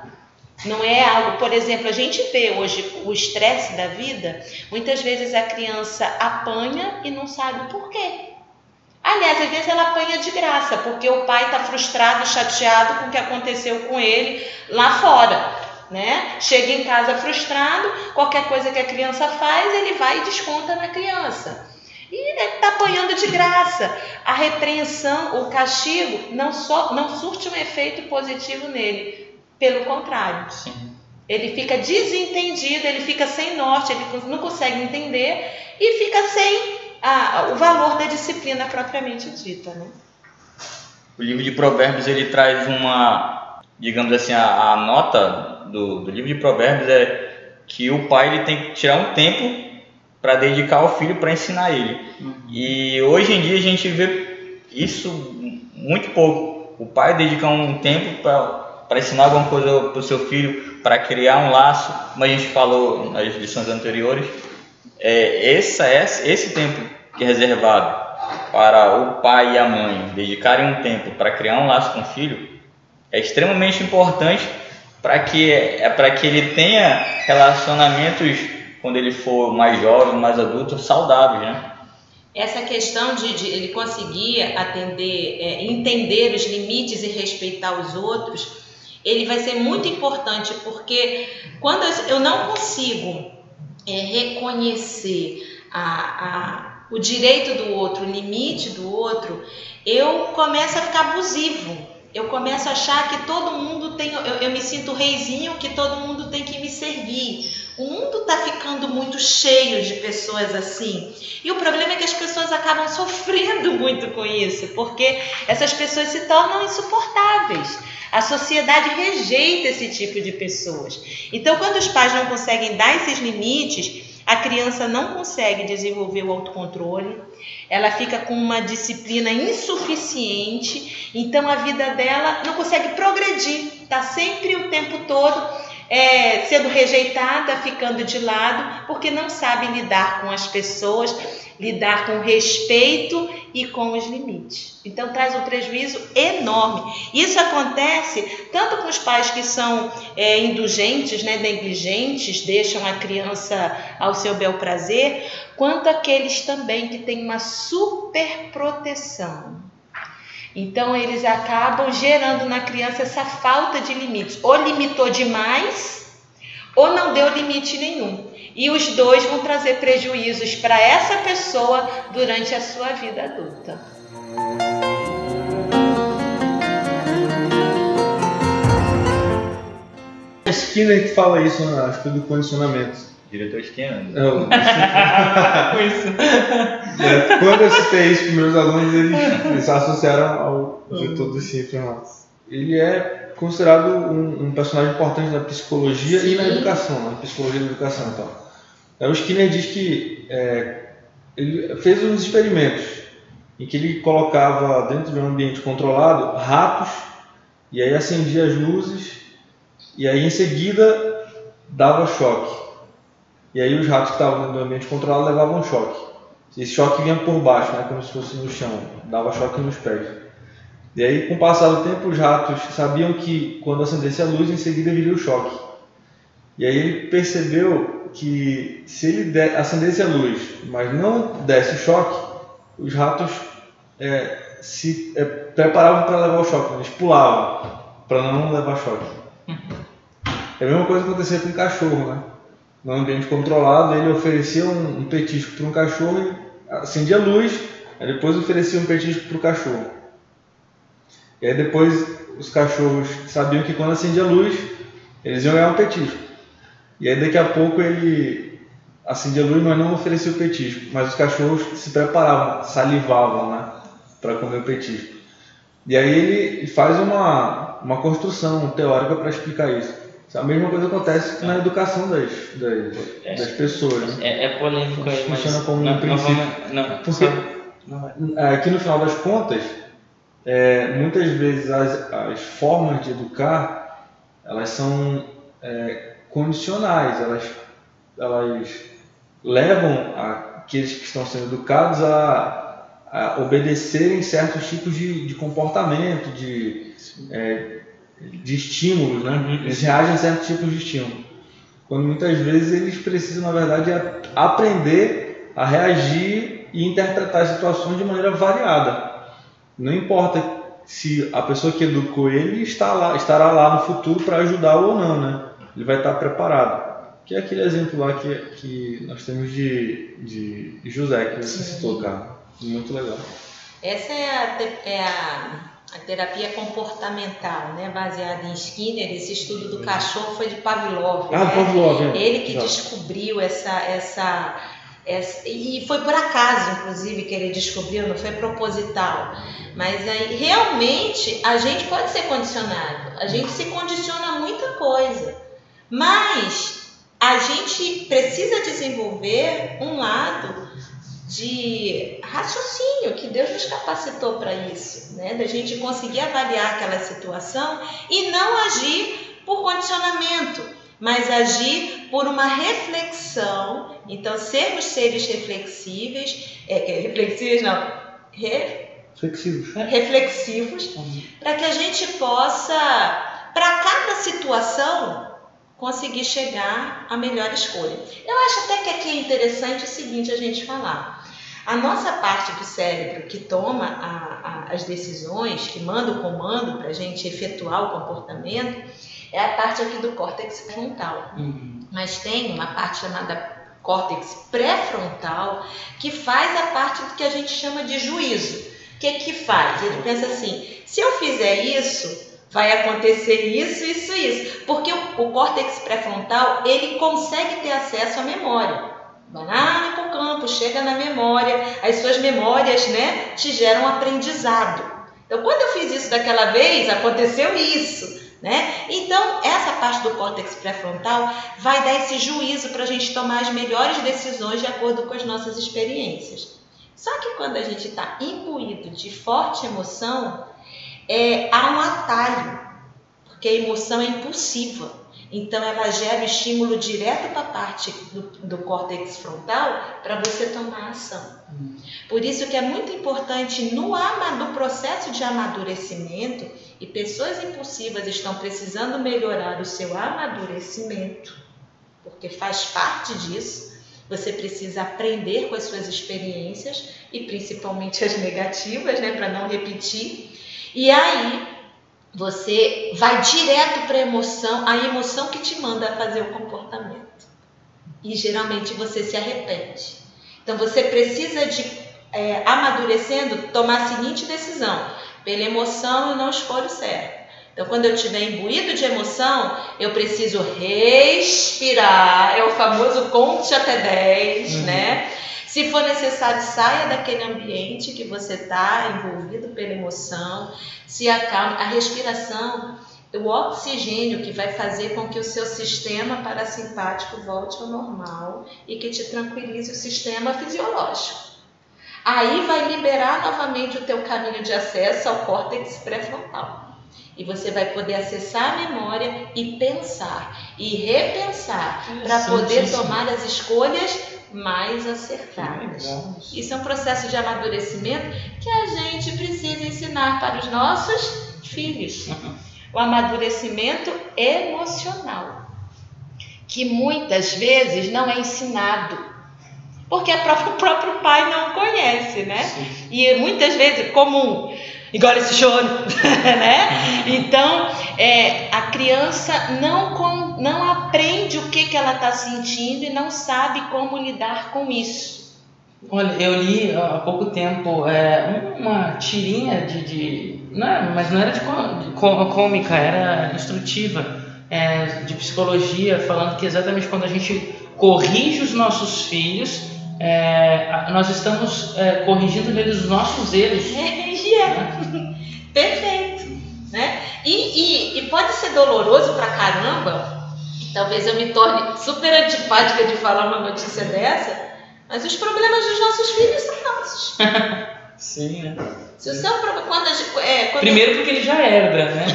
Não é algo, por exemplo, a gente vê hoje o estresse da vida, muitas vezes a criança apanha e não sabe por quê. Aliás, às vezes ela apanha de graça, porque o pai está frustrado, chateado com o que aconteceu com ele lá fora né? Chega em casa frustrado, qualquer coisa que a criança faz, ele vai e desconta na criança. E está apanhando de graça. A repreensão, o castigo, não, só, não surte um efeito positivo nele. Pelo contrário. Sim. Ele fica desentendido, ele fica sem norte, ele não consegue entender e fica sem a, o valor da disciplina propriamente dita. Né? O livro de Provérbios ele traz uma, digamos assim, a, a nota do, do livro de Provérbios é que o pai ele tem que tirar um tempo para dedicar ao filho para ensinar ele. Uhum. E hoje em dia a gente vê isso muito pouco. O pai dedicar um tempo para ensinar alguma coisa para o seu filho, para criar um laço, como a gente falou nas lições anteriores. É, essa, esse tempo que é reservado para o pai e a mãe dedicarem um tempo para criar um laço com o filho é extremamente importante para que é para que ele tenha relacionamentos quando ele for mais jovem, mais adulto, saudáveis, né? Essa questão de, de ele conseguir atender, é, entender os limites e respeitar os outros, ele vai ser muito importante porque quando eu não consigo é, reconhecer a, a, o direito do outro, o limite do outro, eu começo a ficar abusivo eu começo a achar que todo mundo tem, eu, eu me sinto reizinho, que todo mundo tem que me servir. O mundo está ficando muito cheio de pessoas assim. E o problema é que as pessoas acabam sofrendo <laughs> muito com isso, porque essas pessoas se tornam insuportáveis. A sociedade rejeita esse tipo de pessoas. Então, quando os pais não conseguem dar esses limites, a criança não consegue desenvolver o autocontrole, ela fica com uma disciplina insuficiente, então a vida dela não consegue progredir, está sempre o tempo todo é, sendo rejeitada, ficando de lado, porque não sabe lidar com as pessoas, lidar com respeito e com os limites. Então traz um prejuízo enorme. Isso acontece tanto com os pais que são é, indulgentes, né, negligentes, deixam a criança ao seu bel prazer, quanto aqueles também que têm uma super proteção. Então eles acabam gerando na criança essa falta de limites. Ou limitou demais, ou não deu limite nenhum. E os dois vão trazer prejuízos para essa pessoa durante a sua vida adulta. Skinner que fala isso, né? acho que do condicionamento. Diretor Skinner. Não, <laughs> com isso. É, quando eu citei isso para meus alunos, eles, eles associaram ao vetor do Schifferman. Ele é considerado um, um, personagem importante na psicologia Sim. e na educação, na psicologia da educação. Então. É, o Skinner diz que é, ele fez uns experimentos em que ele colocava dentro de um ambiente controlado ratos e aí acendia as luzes e aí em seguida dava choque. E aí os ratos que estavam no ambiente controlado levavam choque. Esse choque vinha por baixo, né, como se fosse no chão, dava choque nos pés. E aí, com o passar do tempo, os ratos sabiam que quando acendesse a luz, em seguida viria o choque. E aí ele percebeu que se ele acendesse a luz, mas não desse o choque, os ratos é, se é, preparavam para levar o choque, eles pulavam para não levar choque. É a mesma coisa que acontecia com o cachorro, né? No ambiente controlado, ele oferecia um, um petisco para um cachorro acendia a luz, aí depois oferecia um petisco para o cachorro. E aí depois os cachorros sabiam que quando acendia a luz, eles iam ganhar um petisco. E aí daqui a pouco ele acendia a luz, mas não oferecia o petisco. Mas os cachorros se preparavam, salivavam, né? Para comer o petisco. E aí ele faz uma, uma construção teórica para explicar isso. A mesma coisa acontece na educação das, das, É. das pessoas. Né? É, é polêmico aí, mas. Funciona como um não, não princípio. vamos- não, Porque- não vai. Aqui no final das contas, é, muitas vezes as, as formas de educar elas são é, condicionais, elas, elas levam aqueles que estão sendo educados a, a obedecerem certos tipos de, de comportamento, de, é, de estímulos, né? Uhum. Eles reagem a certos tipos de estímulo. Quando muitas vezes eles precisam, na verdade, aprender a reagir e interpretar situações de maneira variada. Não importa se a pessoa que educou ele está lá, estará lá no futuro para ajudá-lo ou não, né? Ele vai estar preparado. Que é aquele exemplo lá que, que nós temos de, de José, que você citou, cara. Muito legal. Essa é a, é a, a terapia comportamental, né? baseada em Skinner. Esse estudo do cachorro foi de Pavlov. Ah, né? Pavlov, é. Ele que Já. descobriu essa, essa, essa. E foi por acaso, inclusive, que ele descobriu, não foi proposital. Mas aí, realmente, a gente pode ser condicionado. A gente se condiciona a muita coisa. Mas a gente precisa desenvolver um lado de raciocínio que Deus nos capacitou para isso, né? Da gente conseguir avaliar aquela situação e não agir por condicionamento, mas agir por uma reflexão. Então, sermos seres reflexíveis, é, é, reflexíveis não, re- Flexíveis. reflexivos, para que a gente possa, para cada situação, conseguir chegar à melhor escolha. Eu acho até que aqui é interessante o seguinte a gente falar. A nossa parte do cérebro que toma a- a- as decisões, que manda o comando para a gente efetuar o comportamento, é a parte aqui do córtex frontal. Uhum. Mas tem uma parte chamada córtex pré-frontal que faz a parte do que a gente chama de juízo. O que que faz? Ele pensa assim: se eu fizer isso, vai acontecer isso, isso, isso. Porque o, o córtex pré-frontal ele consegue ter acesso à memória. Vai hipocampo, chega na memória, as suas memórias, né, te geram aprendizado. Então, quando eu fiz isso daquela vez, aconteceu isso. Né? Então, essa parte do córtex pré-frontal vai dar esse juízo para a gente tomar as melhores decisões de acordo com as nossas experiências. Só que quando a gente está imbuído de forte emoção, é, há um atalho, porque a emoção é impulsiva. Então, ela gera o estímulo direto para a parte do, do córtex frontal para você tomar ação. Por isso que é muito importante no, no processo de amadurecimento, e pessoas impulsivas estão precisando melhorar o seu amadurecimento, porque faz parte disso. Você precisa aprender com as suas experiências e principalmente as negativas, né, para não repetir. E aí você vai direto para a emoção, a emoção que te manda fazer o comportamento. E geralmente você se arrepende. Então você precisa de é, amadurecendo tomar a seguinte decisão: pela emoção eu não escolho certo. Então, quando eu estiver imbuído de emoção, eu preciso respirar. É o famoso conte até 10, Uhum. né? Se for necessário, saia daquele ambiente que você está envolvido pela emoção, se acalme. A respiração, o oxigênio que vai fazer com que o seu sistema parasimpático volte ao normal e que te tranquilize o sistema fisiológico. Aí vai liberar novamente o teu caminho de acesso ao córtex pré-frontal. E você vai poder acessar a memória e pensar e repensar para poder tomar as escolhas mais acertadas. Isso é um processo de amadurecimento que a gente precisa ensinar para os nossos filhos. <laughs> O amadurecimento emocional, que muitas vezes não é ensinado porque <laughs> o próprio pai não conhece, né? Sim. E muitas vezes é comum igual esse choro, <laughs> né? Então, é, a criança não, com, não aprende o que, que ela está sentindo e não sabe como lidar com isso. Olha, eu li há pouco tempo é, uma tirinha de. de não, é, mas não era de, cômica, era instrutiva, é, de psicologia, falando que exatamente quando a gente corrige os nossos filhos, é, nós estamos é, corrigindo neles os nossos erros. Né? Perfeito. Né? E, e, e pode ser doloroso pra caramba, talvez eu me torne super antipática de falar uma notícia dessa, mas os problemas dos nossos filhos são nossos. <laughs> Sim, né? Se o seu problema. Quando, é, quando Primeiro, porque ele já herda, né?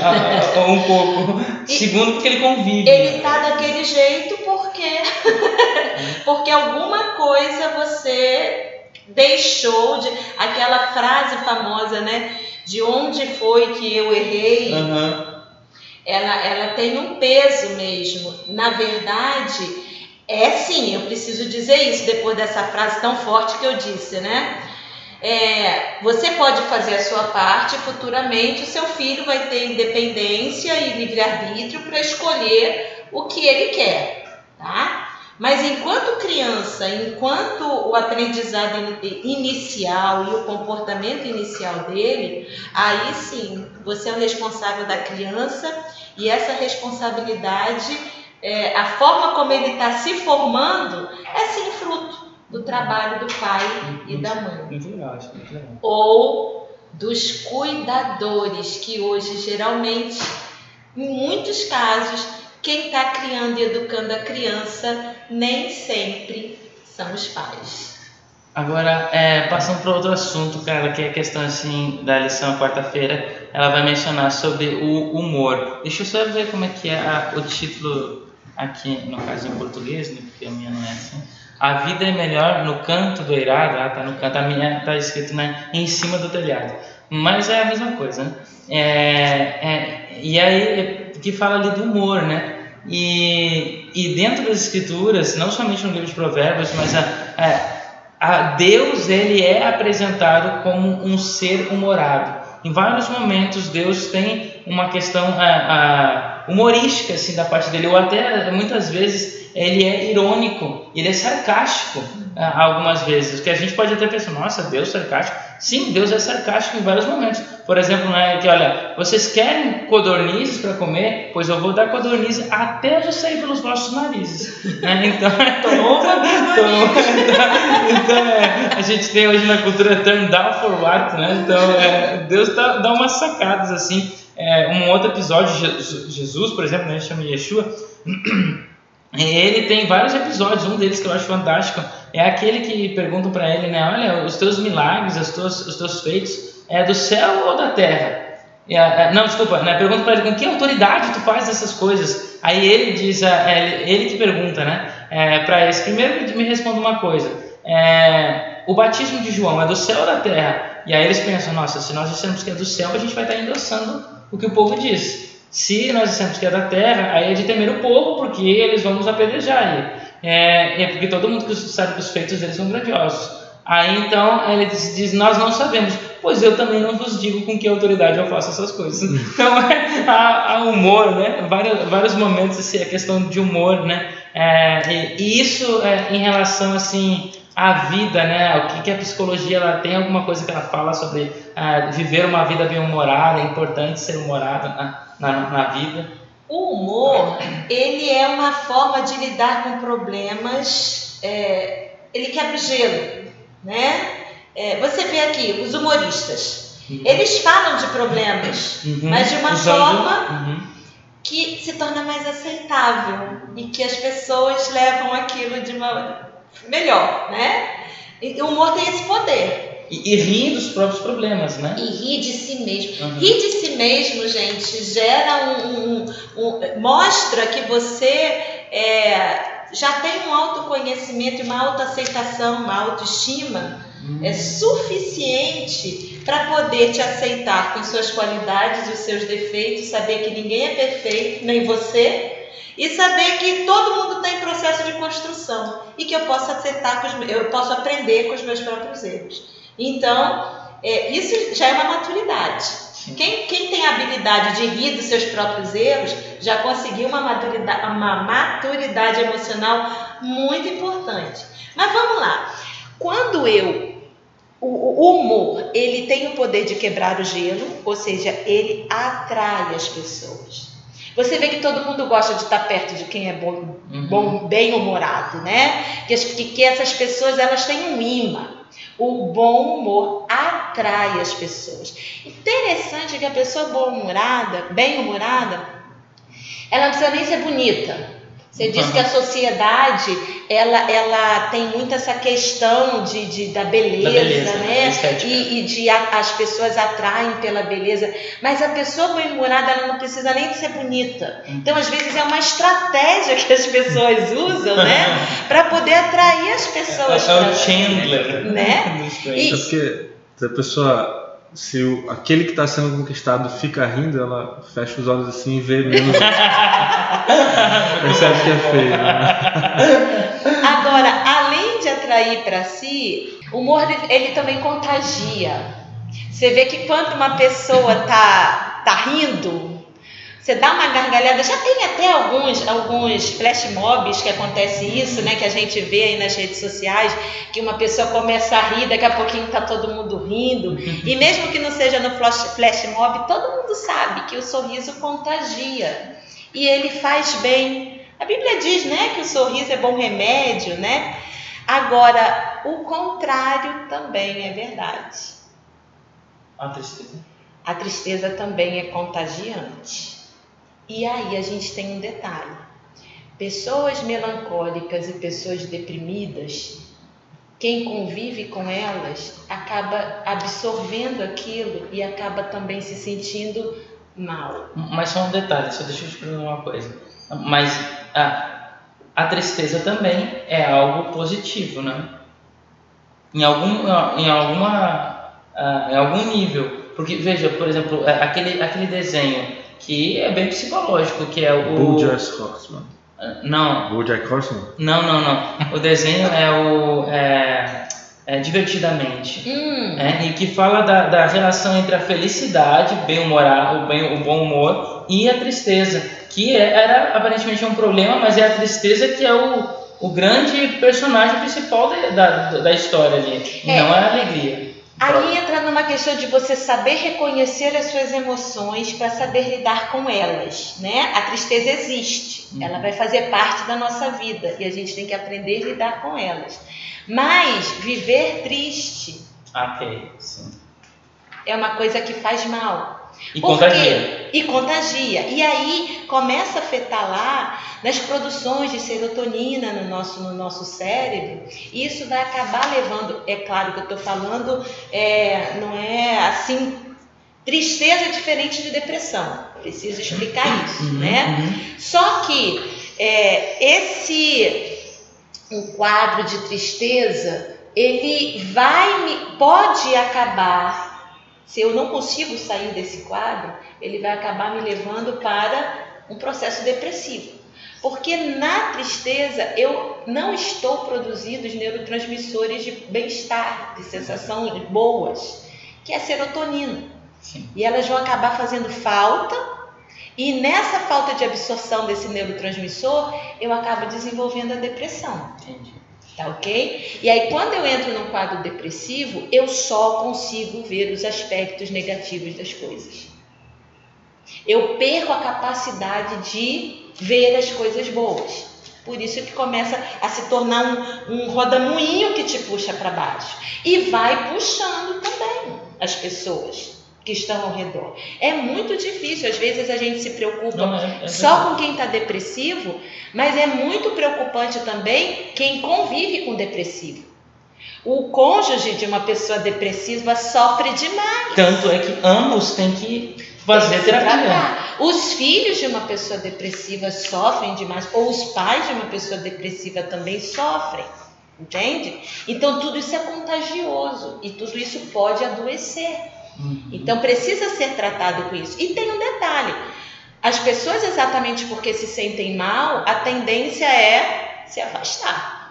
<laughs> um pouco. Segundo, porque ele convive. Ele tá daquele jeito porque. <laughs> porque alguma coisa você deixou de. Aquela frase famosa, né? De onde foi que eu errei. Uhum. Ela, ela tem um peso mesmo. Na verdade é sim, eu preciso dizer isso depois dessa frase tão forte que eu disse, né? É, você pode fazer a sua parte, futuramente o seu filho vai ter independência e livre-arbítrio para escolher o que ele quer, tá? Mas enquanto criança, enquanto o aprendizado inicial e o comportamento inicial dele, aí sim, você é o responsável da criança e essa responsabilidade é, a forma como ele está se formando é sim fruto do trabalho do pai e da mãe. Muito legal, muito legal. Ou dos cuidadores, que hoje geralmente, em muitos casos, quem está criando e educando a criança nem sempre são os pais. Agora, é, passando para outro assunto, cara, que é a questão assim da lição quarta-feira, ela vai mencionar sobre o humor. Deixa eu só ver como é que é a, o título aqui, no caso em português, né, porque a minha não é assim. A vida é melhor no canto do eirado, ah, tá no canto, a minha tá escrito né, em cima do telhado. Mas é a mesma coisa, né? É, é, e aí, que fala ali do humor, né? E, e dentro das escrituras, não somente no livro de provérbios, mas a, a, a Deus, ele é apresentado como um ser humorado. Em vários momentos, Deus tem uma questão a, a, humorística assim da parte dele, ou até muitas vezes ele é irônico, ele é sarcástico ah, algumas vezes, que a gente pode até pensar, nossa, Deus sarcástico. Sim, Deus é sarcástico em vários momentos. Por exemplo, né, que olha, vocês querem codornizes para comer? Pois eu vou dar codorniz até você sair pelos vossos narizes. <laughs> Né? Então, <laughs> toma, <laughs> então, então é, a gente tem hoje na cultura turn down for what, né? Então, é, Deus dá, dá umas sacadas assim é, um outro episódio, Jesus, por exemplo, né, a gente chama Yeshua, <clears throat> ele tem vários episódios, um deles que eu acho fantástico é aquele que perguntam para ele, né, olha, os teus milagres, os teus, os teus feitos, é do céu ou da terra? Não, desculpa, né, pergunta para ele com que autoridade tu faz essas coisas? Aí ele diz, é, ele que pergunta, né, é, para esse, primeiro me responda uma coisa, é, o batismo de João é do céu ou da terra? E aí eles pensam, nossa, se nós dissermos que é do céu, a gente vai estar endossando o que o povo diz. Se nós dissemos que é da terra, aí é de temer o povo, porque eles vão nos apedrejar. É, é porque todo mundo sabe que os feitos deles são grandiosos. Aí então ele diz, diz, Nós não sabemos, pois eu também não vos digo com que autoridade eu faço essas coisas. <laughs> Então há, há humor, né? Vários, vários momentos assim, a questão de humor, né? É, e, e isso é, em relação assim a vida, né? O que, que a psicologia ela tem alguma coisa que ela fala sobre uh, viver uma vida bem humorada, é importante ser humorado na, na, na, vida. O humor, ele é uma forma de lidar com problemas, é, ele quebra o gelo, né? É, você vê aqui, os humoristas, uhum. eles falam de problemas, uhum. mas de uma Usando, forma uhum. que se torna mais aceitável e que as pessoas levam aquilo de uma melhor, né? E o humor tem esse poder. E, e rir dos próprios problemas, né? E rir de si mesmo. Uhum. Rir de si mesmo, gente, gera um. um- um- mostra que você é, já tem um autoconhecimento e uma autoaceitação, uma autoestima Hum. é suficiente para poder te aceitar com suas qualidades e os seus defeitos, saber que ninguém é perfeito, nem você, e saber que todo mundo está em processo de construção e que eu posso acertar com os, eu posso aprender com os meus próprios erros. Então, é, isso já é uma maturidade. Quem, quem tem a habilidade de rir dos seus próprios erros já conseguiu uma maturidade, uma maturidade emocional muito importante. Mas vamos lá. Quando eu o, o humor, ele tem o poder de quebrar o gelo, ou seja, ele atrai as pessoas. Você vê que todo mundo gosta de estar perto de quem é bom, Uhum. bom bem humorado, né? Que, que, que essas pessoas elas têm um imã. O bom humor atrai as pessoas. Interessante que a pessoa boa humorada, bem humorada, ela não precisa nem ser bonita. Você disse Uhum. que a sociedade ela, ela tem muito essa questão de, de- da, beleza, Da beleza, né? estética. E, e de a- as pessoas atraem pela beleza. Mas a pessoa bem-humorada ela não precisa nem de ser bonita. Então, às vezes, é uma estratégia que as pessoas usam, né? <laughs> Para poder atrair as pessoas. É o Chandler. Né? <laughs> dos Friends. E- É porque se a pessoa. Se o, aquele que está sendo conquistado fica rindo, ela fecha os olhos assim e vê menos. <laughs> Percebe que é feio. Né? Agora, além de atrair para si, o humor ele, também contagia. Você vê que quando uma pessoa tá, tá rindo, você dá uma gargalhada. Já tem até alguns, alguns flash mobs que acontece isso, né? Que a gente vê aí nas redes sociais, que uma pessoa começa a rir, daqui a pouquinho tá todo mundo rindo. <laughs> E mesmo que não seja no flash, flash mob, todo mundo sabe que o sorriso contagia. E ele faz bem. A Bíblia diz, né, que o sorriso é bom remédio, né? Agora, o contrário também é verdade. A tristeza. A tristeza também é contagiante. E aí a gente tem um detalhe: pessoas melancólicas e pessoas deprimidas, quem convive com elas acaba absorvendo aquilo e acaba também se sentindo mal. Mas só um detalhe, só deixa eu te perguntar uma coisa. Mas a, a tristeza também é algo positivo, né? Em algum, em alguma, ah, em algum nível. Porque, veja, por exemplo, é, aquele, aquele desenho que é bem psicológico, que é o... Bojack Horseman. Não, Bojack Horseman? não, não, não. O desenho é o... É, é Divertidamente. Hum, É, e que fala da, da relação entre a felicidade, bem humorado, o, bem, o bom humor, e a tristeza, que é- era aparentemente um problema, mas é a tristeza que é o, o grande personagem principal da, da, da história ali, É. não é a alegria. Aí entra numa questão de você saber reconhecer as suas emoções para saber lidar com elas, né? A tristeza existe, Uhum. ela vai fazer parte da nossa vida e a gente tem que aprender a lidar com elas. Mas viver triste Ok, sim. é uma coisa que faz mal. E Por contagia. quê? E contagia. E aí começa a afetar lá nas produções de serotonina no nosso, no nosso cérebro. E isso vai acabar levando, é claro que eu estou falando, é, não é assim. Tristeza é diferente de depressão. Preciso explicar isso, Uhum, né? uhum. Só que é, esse um quadro de tristeza, ele vai me pode acabar se eu não consigo sair desse quadro, ele vai acabar me levando para um processo depressivo. Porque na tristeza eu não estou produzindo os neurotransmissores de bem-estar, de sensações boas, que é a serotonina. Sim. E elas vão acabar fazendo falta, e nessa falta de absorção desse neurotransmissor, eu acabo desenvolvendo a depressão. Entendi. Tá ok? E aí, quando eu entro num quadro depressivo, eu só consigo ver os aspectos negativos das coisas. Eu perco a capacidade de ver as coisas boas. Por isso que começa a se tornar um, um rodamuinho que te puxa para baixo. E vai puxando também as pessoas que estão ao redor. É muito difícil, às vezes a gente se preocupa Não, é- é só com quem está depressivo, mas é muito preocupante também quem convive com depressivo. O cônjuge de uma pessoa depressiva sofre demais. Tanto é que ambos têm que fazer Tem terapia. tratar. Os filhos de uma pessoa depressiva sofrem demais, ou os pais de uma pessoa depressiva também sofrem, entende? Então tudo isso é contagioso e tudo isso pode adoecer. Uhum. Então precisa ser tratado com isso. E tem um detalhe: as pessoas, exatamente porque se sentem mal, a tendência é se afastar.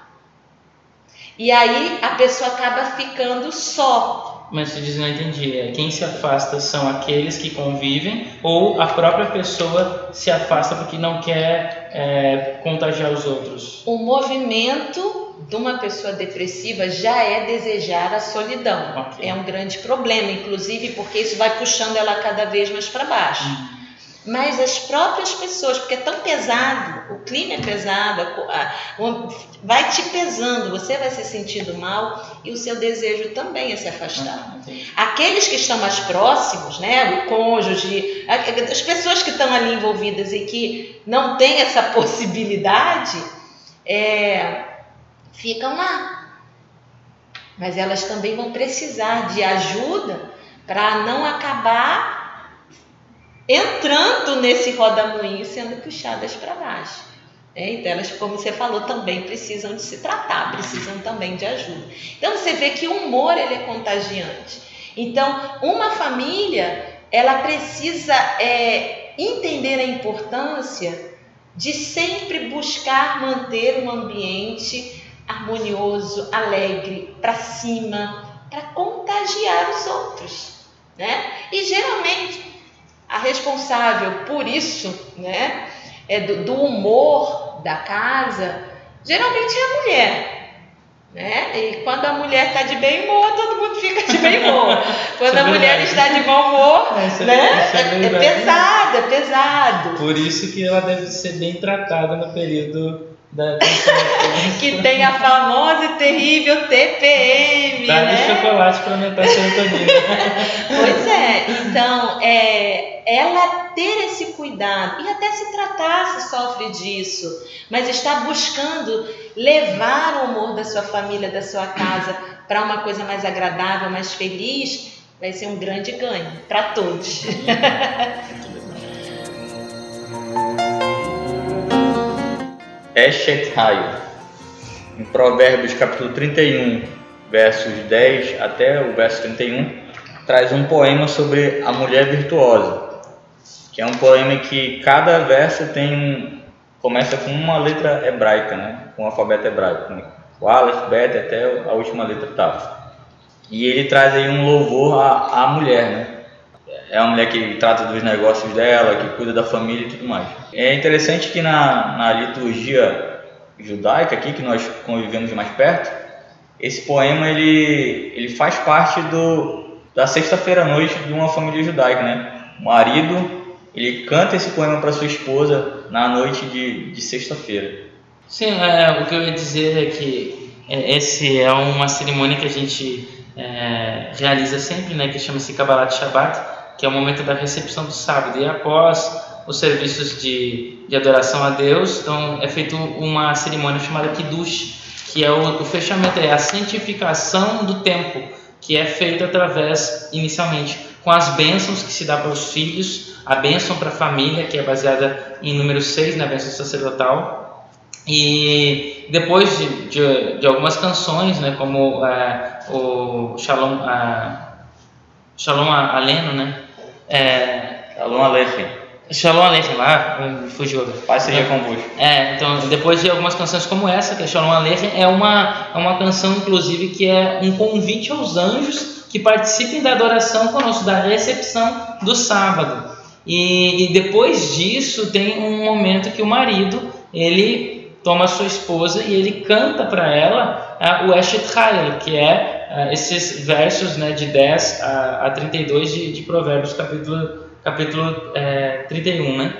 E aí a pessoa acaba ficando só. Mas tu diz, não entendi. É, quem se afasta são aqueles que convivem ou a própria pessoa se afasta porque não quer é, contagiar os outros? O movimento de uma pessoa depressiva já é desejar a solidão. Ok. É um grande problema, inclusive porque isso vai puxando ela cada vez mais para baixo. Mas as próprias pessoas, porque é tão pesado, o clima é pesado, a a- vai te pesando, você vai se sentindo mal e o seu desejo também é se afastar. Entendi. Aqueles que estão mais próximos, né, o cônjuge, as pessoas que estão ali envolvidas e que não têm essa possibilidade, é, ficam lá. Mas elas também vão precisar de ajuda para não acabar entrando nesse rodamuinho sendo puxadas para baixo. né? Então, elas, como você falou, também precisam de se tratar, precisam também de ajuda. Então, você vê que o humor ele é contagiante. Então, uma família, ela precisa é, entender a importância de sempre buscar manter um ambiente harmonioso, alegre, para cima, para contagiar os outros, né? E geralmente a responsável por isso, né, é do, do humor da casa, geralmente é a mulher. Né? E quando a mulher está de bem humor, todo mundo fica de bem humor. Quando <laughs> Isso é a mulher está de mau humor, <laughs> É, é- né? é é, é pesado, é pesado. Por isso que ela deve ser bem tratada no período da. Que tem a famosa e terrível TPM, Dá né? chocolate para aumentar a serotonina. <laughs> Pois é, então é, ela ter esse cuidado e até se tratar se sofre disso, mas está buscando levar o humor da sua família, da sua casa para uma coisa mais agradável, mais feliz, vai ser um grande ganho para todos. <laughs> Eshet Hayo. Em Provérbios capítulo 31, versos 10 até o verso 31, traz um poema sobre a mulher virtuosa, que é um poema que cada verso tem um, começa com uma letra hebraica, né? com o alfabeto hebraico, né? o Aleph, Bet até a última letra Taf. E ele traz aí um louvor à, à mulher, né? É uma mulher que trata dos negócios dela, que cuida da família e tudo mais. É interessante que na, na liturgia judaica aqui, que nós convivemos mais perto, esse poema ele, ele faz parte do, da sexta-feira à noite de uma família judaica, né? O marido, ele canta esse poema para sua esposa na noite de, de sexta-feira. Sim, é, o que eu ia dizer é que é, esse é uma cerimônia que a gente é, realiza sempre, né, que chama-se Kabbalat Shabbat, que é o momento da recepção do sábado. E após os serviços de, de adoração a Deus, então é feita uma cerimônia chamada Kiddush, que é o, o fechamento, é a santificação do tempo, que é feita através, inicialmente, com as bênçãos que se dá para os filhos, a bênção para a família, que é baseada em número 6, na bênção sacerdotal, e depois de, de, de algumas canções, né, como é, o Shalom, a, Shalom Aleno, né? É, Shalom Aleichem. Shalom Aleichem lá, me fugiu. Paz seja convosco. É, então depois de algumas canções como essa, que é Shalom Aleichem, é uma, é uma canção inclusive que é um convite aos anjos que participem da adoração conosco, da recepção do sábado. E, e depois disso tem um momento que o marido, ele toma sua esposa e ele canta para ela ah, o Eshet Hayel, que é ah, esses versos né, de 10 a, a 32 de, de Provérbios, capítulo, capítulo é, 31, né?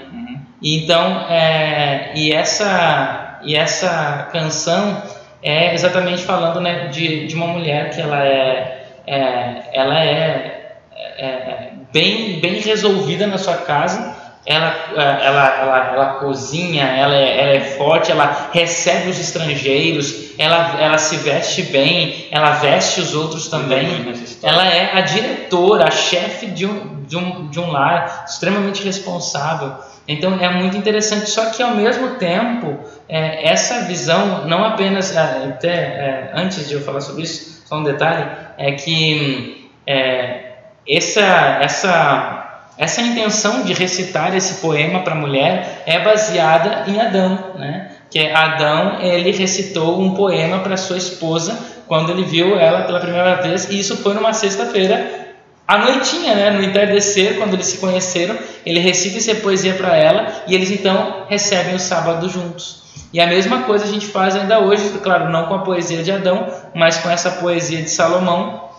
E então, é, e, essa, e essa canção é exatamente falando né, de, de uma mulher que ela é, é ela é, é, bem, bem resolvida na sua casa, ela, ela, ela, ela cozinha, ela é, ela é forte, ela recebe os estrangeiros, ela, ela se veste bem, ela veste os outros também. Ela é a diretora, a chefe de um, de, um, de um lar, extremamente responsável. Então é muito interessante, só que ao mesmo tempo, é, essa visão, não apenas, é, até é, antes de eu falar sobre isso, só um detalhe, é que é, essa, essa essa intenção de recitar esse poema para a mulher é baseada em Adão, né? Que é Adão ele recitou um poema para sua esposa quando ele viu ela pela primeira vez e isso foi numa sexta-feira à noitinha, né? No entardecer, quando eles se conheceram, ele recita essa poesia para ela e eles então recebem o sábado juntos. E a mesma coisa a gente faz ainda hoje, claro, não com a poesia de Adão, mas com essa poesia de Salomão,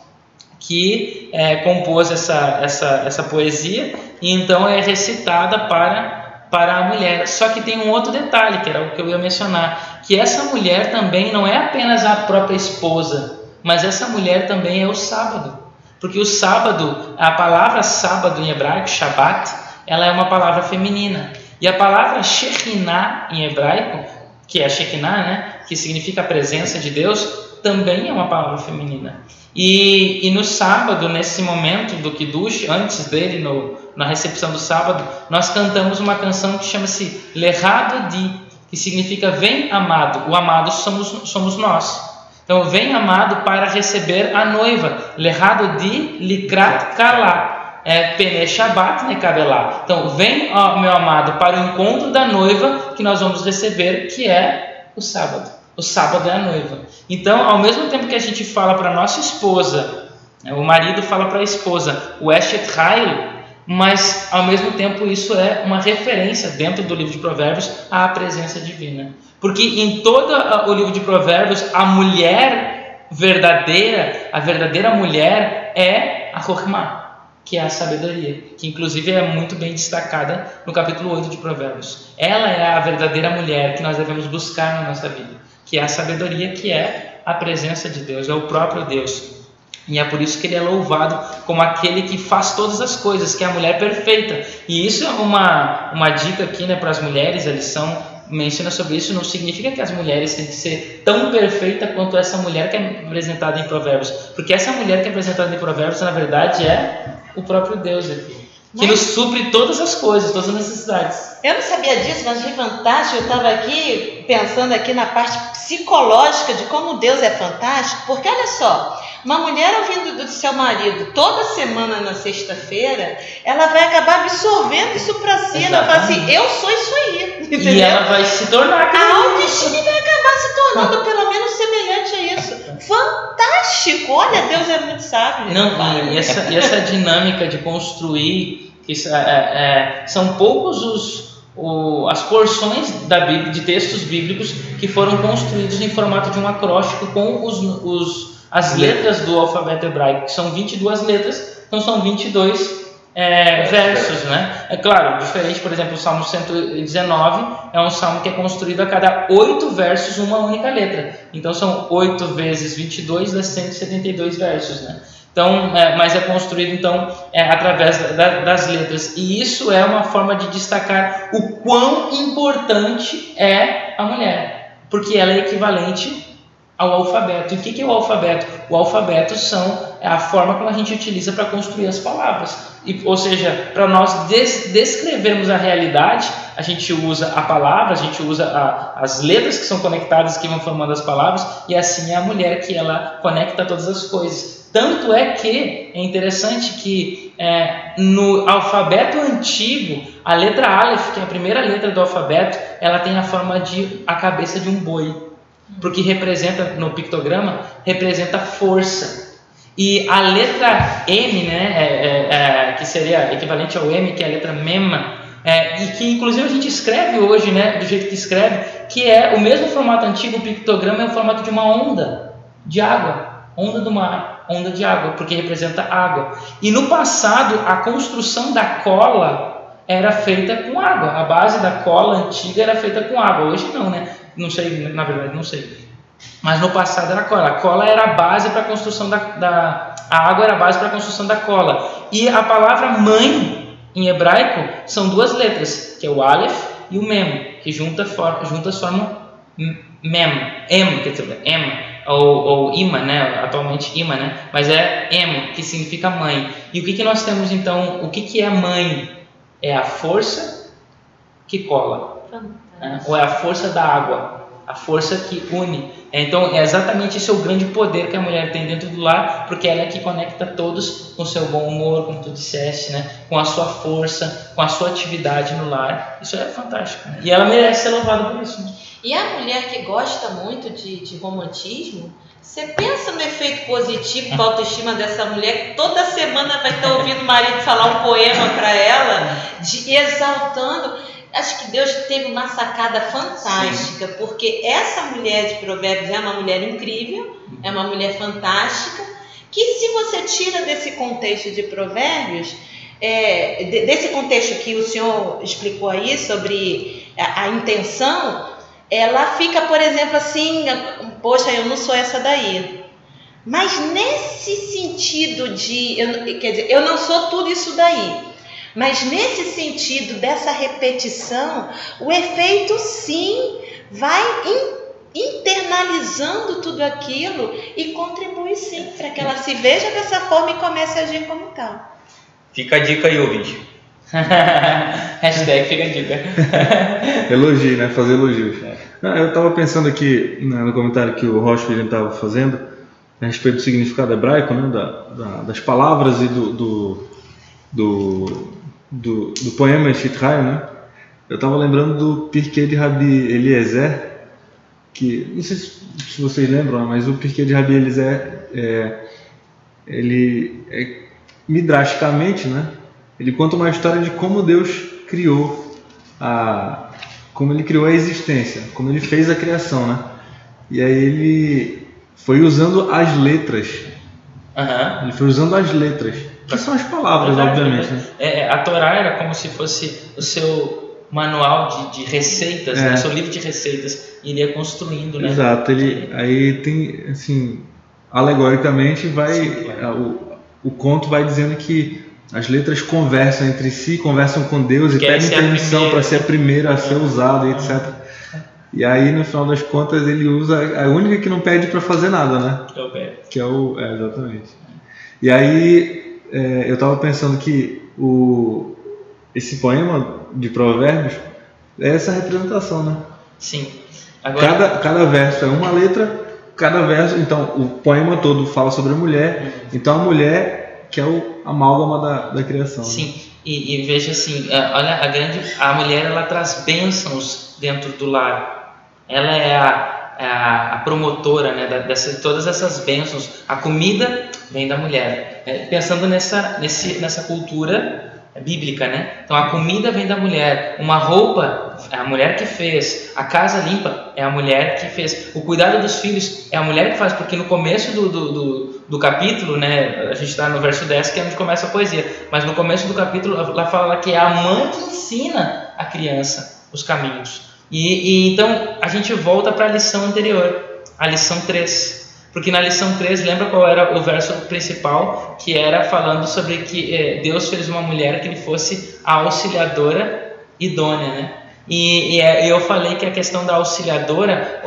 que é, compôs essa, essa, essa poesia e então é recitada para, para a mulher. Só que tem um outro detalhe, que era o que eu ia mencionar, que essa mulher também não é apenas a própria esposa, mas essa mulher também é o sábado. Porque o sábado, a palavra sábado em hebraico, Shabbat, ela é uma palavra feminina. E a palavra Shekinah em hebraico, que é Shekinah, né, que significa a presença de Deus, também é uma palavra feminina. E, e no sábado, nesse momento do Kiddush, antes dele, no, na recepção do sábado, nós cantamos uma canção que chama-se Lerrado Di, que significa Vem Amado. O amado somos, somos nós. Então, vem amado para receber a noiva. Lerrado Di Likrat Kala. É Pene Shabbat Nekabelá. Então, vem, ó, meu amado, para o encontro da noiva que nós vamos receber, que é o sábado. O sábado é a noiva. Então, ao mesmo tempo que a gente fala para nossa esposa, né, o marido fala para a esposa, o Eshet Hail, mas ao mesmo tempo isso é uma referência dentro do livro de Provérbios à presença divina. Porque em todo o livro de Provérbios, a mulher verdadeira, a verdadeira mulher é a Chokhmah que é a sabedoria, que inclusive é muito bem destacada no capítulo 8 de Provérbios. Ela é a verdadeira mulher que nós devemos buscar na nossa vida que é a sabedoria, que é a presença de Deus, é o próprio Deus. E é por isso que ele é louvado como aquele que faz todas as coisas, que é a mulher perfeita. E isso é uma, uma dica aqui né, para as mulheres, a lição menciona sobre isso, não significa que as mulheres têm que ser tão perfeita quanto essa mulher que é apresentada em Provérbios. Porque essa mulher que é apresentada em Provérbios, na verdade, é o próprio Deus aqui que nos supre todas as coisas, todas as necessidades. Eu não sabia disso, mas de fantástico, eu estava aqui pensando aqui na parte psicológica de como Deus é fantástico, porque olha só, uma mulher ouvindo do seu marido toda semana na sexta-feira, ela vai acabar absorvendo isso para si, ela fala assim, eu sou isso aí, entendeu? E ela vai se tornar A autoestima vai acabar se tornando <laughs> pelo menos semelhante a isso. Fantástico! Olha, Deus é muito sábio. Não, e essa, essa dinâmica de construir, que é, é, são poucos os, o, as porções da Bíblia, de textos bíblicos que foram construídos em formato de um acróstico com os, os, as letras do alfabeto hebraico, que são 22 letras, então são 22 é, versos, né? É claro, diferente, por exemplo, o Salmo 119 é um salmo que é construído a cada oito versos uma única letra. Então são 8 vezes 22 dá 172 versos, né? Então, é, mas é construído então é, através da, das letras e isso é uma forma de destacar o quão importante é a mulher, porque ela é equivalente ao alfabeto. E o que é o alfabeto? O alfabeto são é a forma como a gente utiliza para construir as palavras. E, ou seja, para nós des descrevermos a realidade, a gente usa a palavra, a gente usa a, as letras que são conectadas que vão formando as palavras, e assim é a mulher que ela conecta todas as coisas. Tanto é que é interessante que é, no alfabeto antigo, a letra Aleph, que é a primeira letra do alfabeto, ela tem a forma de a cabeça de um boi porque representa no pictograma representa força. E a letra M, né, é, é, é, que seria equivalente ao M, que é a letra Mema, é, e que inclusive a gente escreve hoje, né, do jeito que escreve, que é o mesmo formato antigo, o pictograma é o formato de uma onda de água, onda do mar, onda de água, porque representa água. E no passado, a construção da cola era feita com água, a base da cola antiga era feita com água, hoje não, né? não sei, na verdade, não sei. Mas no passado era cola. A cola era a base para a construção da, da. A água era a base para a construção da cola. E a palavra mãe Em hebraico, são duas letras, que é o Aleph e o Mem, que junta, for, juntas formam Mem, M, quer dizer, M, ou, ou Ima, né? atualmente Ima, né? mas é M, que significa mãe. E o que, que nós temos então? O que, que é mãe? É a força que cola, né? ou é a força da água, a força que une. Então, é exatamente esse é o grande poder que a mulher tem dentro do lar, porque ela é que conecta todos com seu bom humor, como tu disseste, né? com a sua força, com a sua atividade no lar. Isso é fantástico. Né? E ela merece ser louvada por isso. Né? E a mulher que gosta muito de, de romantismo, você pensa no efeito positivo para a autoestima dessa mulher, que toda semana vai estar ouvindo o marido falar um poema para ela, de, exaltando. Acho que Deus teve uma sacada fantástica, Sim. porque essa mulher de Provérbios é uma mulher incrível, é uma mulher fantástica, que se você tira desse contexto de Provérbios, é, desse contexto que o senhor explicou aí sobre a, a intenção, ela fica, por exemplo, assim, poxa, eu não sou essa daí. Mas nesse sentido de, eu, quer dizer, eu não sou tudo isso daí. Mas nesse sentido dessa repetição, o efeito sim vai in, internalizando tudo aquilo e contribui sim para que ela se veja dessa forma e comece a agir como tal. Fica a dica aí, ouvinte. <laughs> Hashtag fica a dica. <laughs> elogio, né? Fazer elogios. É. Não, eu estava pensando aqui né, no comentário que o Rochefort estava fazendo a respeito do significado hebraico, né? Da, da, das palavras e do, do, do, do, do poema Shitraio, né? Eu estava lembrando do Pirkei de Rabi Eliezer, que não sei se vocês lembram, mas o Pirkei de Rabi Eliezer, é, ele é, midrasticamente, né? Ele conta uma história de como Deus criou a como ele criou a existência, como ele fez a criação, né? E aí ele foi usando as letras. Uhum. Ele foi usando as letras, que são as palavras, obviamente. Né? É, a Torá era como se fosse o seu manual de, de receitas, né? é. né? o seu livro de receitas, e ele ia construindo, né? Exato. Ele aí tem assim, alegoricamente vai Sim, claro. o, o conto vai dizendo que as letras conversam entre si, conversam com Deus e pedem permissão para ser a primeira a ser usada, etc. E aí, no final das contas, ele usa a única que não pede para fazer nada, né? Que é o pé. Que é o. É, exatamente. E aí, é, eu estava pensando que o, esse poema de Provérbios é essa representação, né? Sim. Agora... Cada, cada verso é uma letra, cada verso. Então, o poema todo fala sobre a mulher. Uhum. Então, a mulher que é o amálgama da, da criação. Né? Sim, né? e, e, veja assim, é, olha a grande, a mulher ela traz bênçãos dentro do lar. Ela é a, é a, a promotora né, dessa, de todas essas bênçãos. A comida vem da mulher. É, pensando nessa, nesse, nessa cultura bíblica, né? Então a comida vem da mulher, uma roupa é a mulher que fez, a casa limpa é a mulher que fez, o cuidado dos filhos é a mulher que faz, porque no começo do, do, do, do capítulo, né? A gente está no verso 10 que é onde começa a poesia, mas no começo do capítulo lá fala que é a mãe que ensina a criança os caminhos. E, e então a gente volta para a lição anterior, a lição 3 porque na lição 3, lembra qual era o verso principal? Que era falando sobre que eh, Deus fez uma mulher que ele fosse a auxiliadora idônea, né? E, e, é, eu falei que a questão da auxiliadora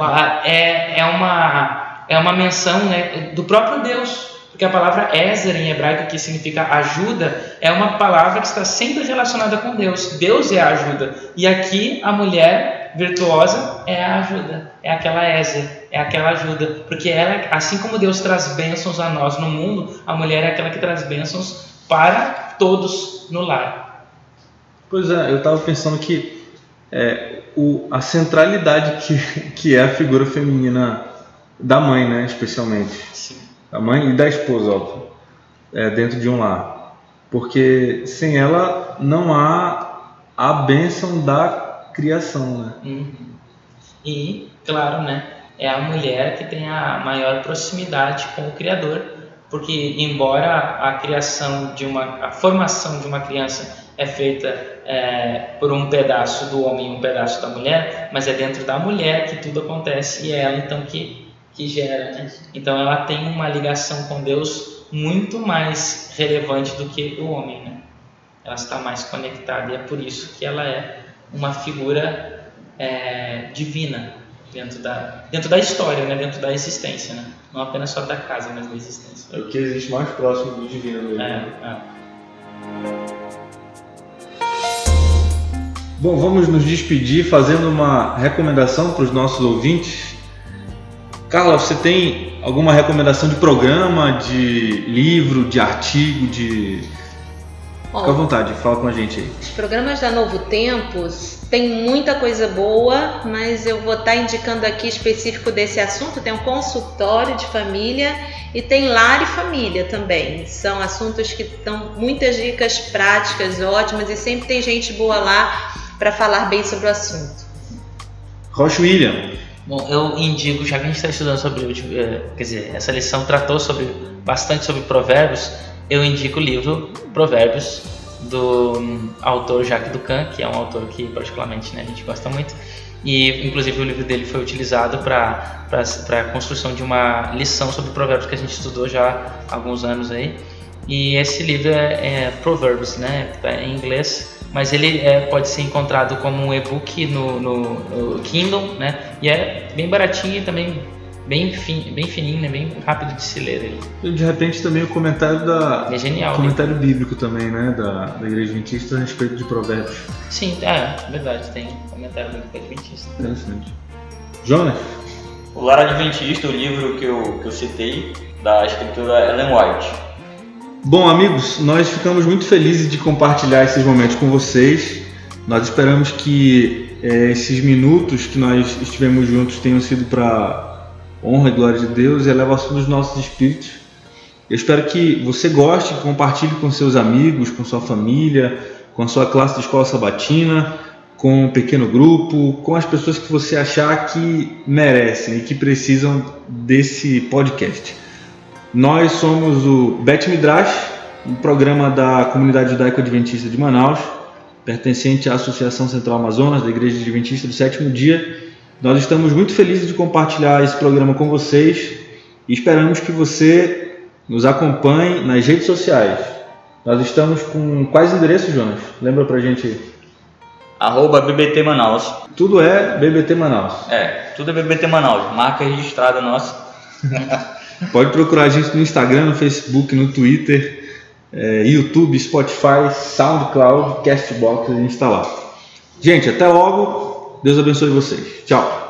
é, é, uma, é uma menção né, do próprio Deus. Porque a palavra Ezer em hebraico, que significa ajuda, é uma palavra que está sempre relacionada com Deus. Deus é a ajuda. E aqui a mulher virtuosa é a ajuda, é aquela Ezer, é aquela ajuda. Porque ela, assim como Deus traz bênçãos a nós no mundo, a mulher é aquela que traz bênçãos para todos no lar. Pois é, eu estava pensando que é, o, a centralidade que, que é a figura feminina da mãe, né, especialmente. Sim da mãe e da esposa, óbvio, é, dentro de um lar. Porque sem ela não há a bênção da criação, né? Uhum. E, claro, né, é a mulher que tem a maior proximidade com o Criador, porque embora a criação de uma, a formação de uma criança é feita é, por um pedaço do homem e um pedaço da mulher, mas é dentro da mulher que tudo acontece e é ela então que que gera. Né? Então ela tem uma ligação com Deus muito mais relevante do que o homem. Né? ela está mais conectada e é por isso que ela é uma figura é, divina dentro da, dentro da história, né? dentro da existência, né? não apenas só da casa, mas da existência. É o que existe mais próximo do divino mesmo. É, é. Bom, vamos nos despedir fazendo uma recomendação para os nossos ouvintes. Carla, você tem alguma recomendação de programa, de livro, de artigo, de Fica à vontade, fala com a gente aí. Os programas da Novo Tempos tem muita coisa boa, mas eu vou estar indicando aqui específico desse assunto. Tem um consultório de família e tem lar e família também. São assuntos que dão muitas dicas práticas ótimas e sempre tem gente boa lá para falar bem sobre o assunto. Rocha William. Bom, eu indico, já que a gente está estudando sobre, eh, quer dizer, essa lição tratou sobre bastante sobre provérbios, eu indico o livro Provérbios do um, autor Jacques Ducan, que é um autor que particularmente né, a gente gosta muito. E inclusive o livro dele foi utilizado para a construção de uma lição sobre provérbios que a gente estudou já há alguns anos aí. E esse livro é, é Proverbs, né? Tá em inglês, mas ele é, pode ser encontrado como um e-book no, no, no Kindle, né? E é bem baratinho e também bem, fin, bem fininho, né? bem rápido de se ler ele. E de repente também o comentário da é genial, comentário né? bíblico também, né, da, da Igreja Adventista a respeito de provérbios. Sim, é verdade, tem comentário bíblico adventista. Interessante. Jonas? O Lar Adventista, o livro que eu, que eu citei, da escritora Ellen White. Bom, amigos, nós ficamos muito felizes de compartilhar esses momentos com vocês. Nós esperamos que é, esses minutos que nós estivemos juntos tenham sido para honra e glória de Deus e elevação dos nossos espíritos. Eu espero que você goste, compartilhe com seus amigos, com sua família, com a sua classe de escola sabatina, com um pequeno grupo, com as pessoas que você achar que merecem e que precisam desse podcast. Nós somos o Bet Midrash, um programa da comunidade judaico-adventista de Manaus, pertencente à Associação Central Amazonas da Igreja Adventista do Sétimo Dia nós estamos muito felizes de compartilhar esse programa com vocês e esperamos que você nos acompanhe nas redes sociais. Nós estamos com quais endereços, Jonas? Lembra pra gente aí. Arroba BBT Manaus. Tudo é BBT Manaus. É, tudo é BBT Manaus. Marca registrada nossa. <laughs> Pode procurar a gente no Instagram, no Facebook, no Twitter, é, YouTube, Spotify, SoundCloud, Castbox, a gente está lá. Gente, até logo. Deus abençoe vocês. Tchau.